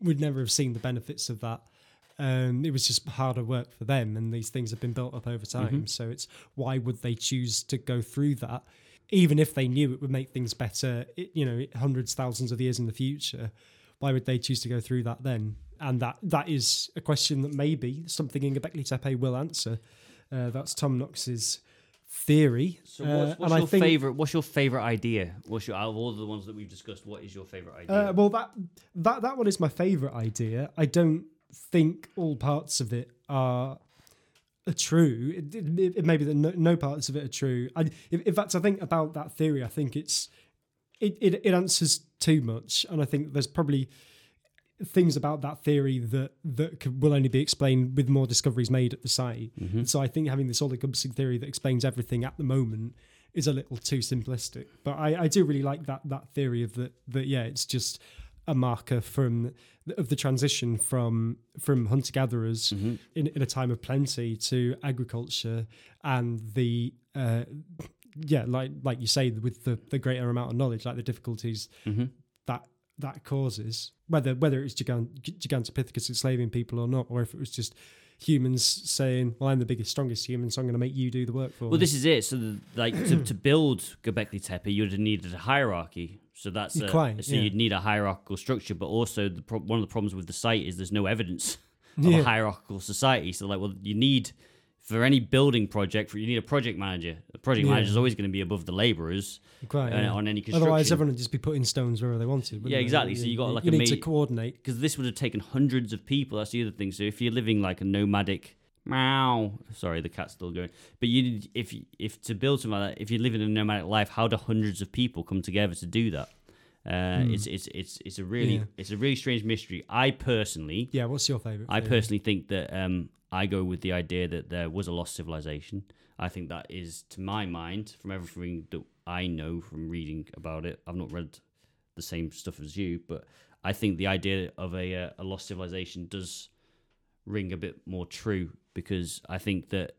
would never have seen the benefits of that. Um, it was just harder work for them, and these things have been built up over time. So it's why would they choose to go through that, even if they knew it would make things better? It, you know, hundreds, thousands of years in the future. Why would they choose to go through that then? And that that is a question that maybe something in Göbekli Tepe will answer. Uh, that's Tom Knox's theory. So, Uh, what's, and what's I your think- favorite? What's your favorite idea? What's your out of all the ones that we've discussed? What is your favorite idea? Uh, well, that that that one is my favourite idea. I don't think all parts of it are, are true. It, it, it may be that no, no parts of it are true. I, in, in fact, I think about that theory. I think it's it, it it answers too much, and I think there's probably things about that theory that that could, will only be explained with more discoveries made at the site. Mhm. So I think having this all-encompassing theory that explains everything at the moment is a little too simplistic. But I, I do really like that that theory of that that yeah, it's just a marker from of the transition from from hunter gatherers Mhm. in, in a time of plenty to agriculture and the uh, yeah like like you say with the the greater amount of knowledge like the difficulties Mhm. That causes whether whether it's Gigant, Gigantopithecus enslaving people or not or if it was just humans saying well I'm the biggest strongest human so I'm going to make you do the work for Well, me this is it. So, the, like to, to build Göbekli Tepe, you'd have needed a hierarchy. So that's a, Quite, so yeah. you'd need a hierarchical structure. But also, the pro- one of the problems with the site is there's no evidence of Yeah. a hierarchical society. So, like, well, you need for any building project, for you need a project manager. The project Yeah. manager is always going to be above the labourers Quite, uh, yeah. on any construction. otherwise everyone would just be putting stones wherever they wanted Yeah, they? exactly. So you got, like, you a need to coordinate because this would have taken hundreds of people. That's the other thing. So if you're living like a nomadic, meow. Sorry, the cat's still going. But you, if if to build something like that, if you're living a nomadic life, how do hundreds of people come together to do that? Uh, It's it's it's it's a really. Yeah. it's a really strange mystery. I personally, yeah what's your favorite I theory? personally think that um, I go with the idea that there was a lost civilization. I think that is, to my mind, from everything that I know from reading about it, I've not read the same stuff as you, but I think the idea of a, uh, a lost civilization does ring a bit more true because I think that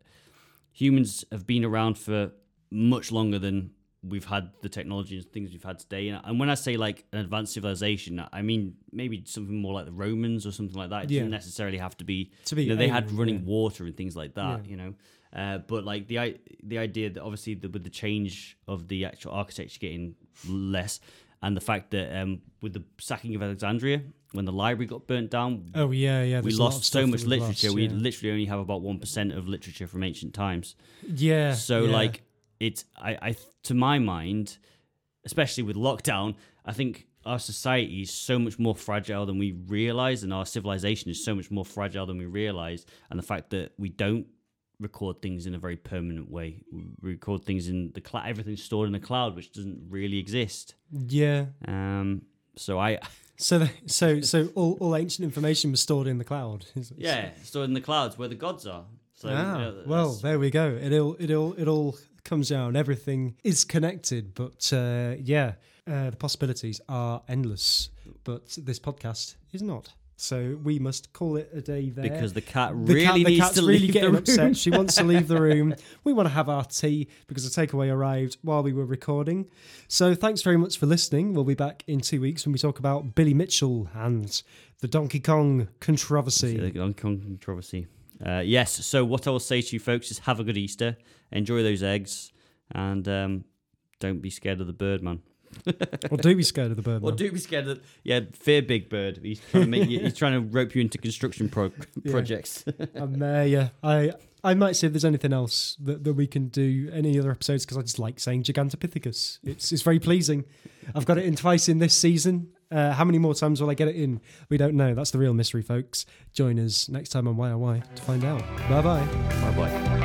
humans have been around for much longer than we've had the technology and things we've had today. And when I say like an advanced civilization, I mean maybe something more like the Romans or something like that. It doesn't necessarily have to be. To be you know, they had running yeah. water and things like that. Yeah. You know, uh, but like the the idea that obviously the, with the change of the actual architecture getting less. And the fact that um, with the sacking of Alexandria, when the library got burnt down, Oh yeah, yeah. we there's a lot of lost so much literature. lost, We literally only have about one percent of literature from ancient times. yeah. So yeah. like it's I, I to my mind, especially with lockdown, I think our society is so much more fragile than we realize, and our civilization is so much more fragile than we realize. And the fact that we don't record things in a very permanent way, we record things in the cloud. Everything's stored in the cloud, which doesn't really exist. yeah. Um, so I So the, so so all, all ancient information was stored in the cloud. yeah, stored in the clouds where the gods are. So ah, yeah, well, there we go. It all it all it all comes down. Everything is connected, but uh, yeah, uh, the possibilities are endless. But this podcast is not. So we must call it a day there. because the cat the really cat, the needs cat's to really leave getting the upset. room. She wants to leave the room. We want to have our tea because the takeaway arrived while we were recording. So thanks very much for listening. We'll be back in two weeks when we talk about Billy Mitchell and the Donkey Kong controversy. The Donkey Kong controversy. Uh, yes. So what I will say to you folks is have a good Easter, enjoy those eggs, and um, don't be scared of the bird man. or do be scared of the bird? Or man? do be scared of yeah, fear Big Bird. He's trying to make you, he's trying to rope you into construction pro- Yeah. projects. Um, uh, yeah, I I might see if there's anything else that, that we can do any other episodes because I just like saying Gigantopithecus. It's it's very pleasing. I've got it in twice in this season. Uh, how many more times will I get it in? We don't know. That's the real mystery, folks. Join us next time on YOY to find out. Bye bye. bye bye.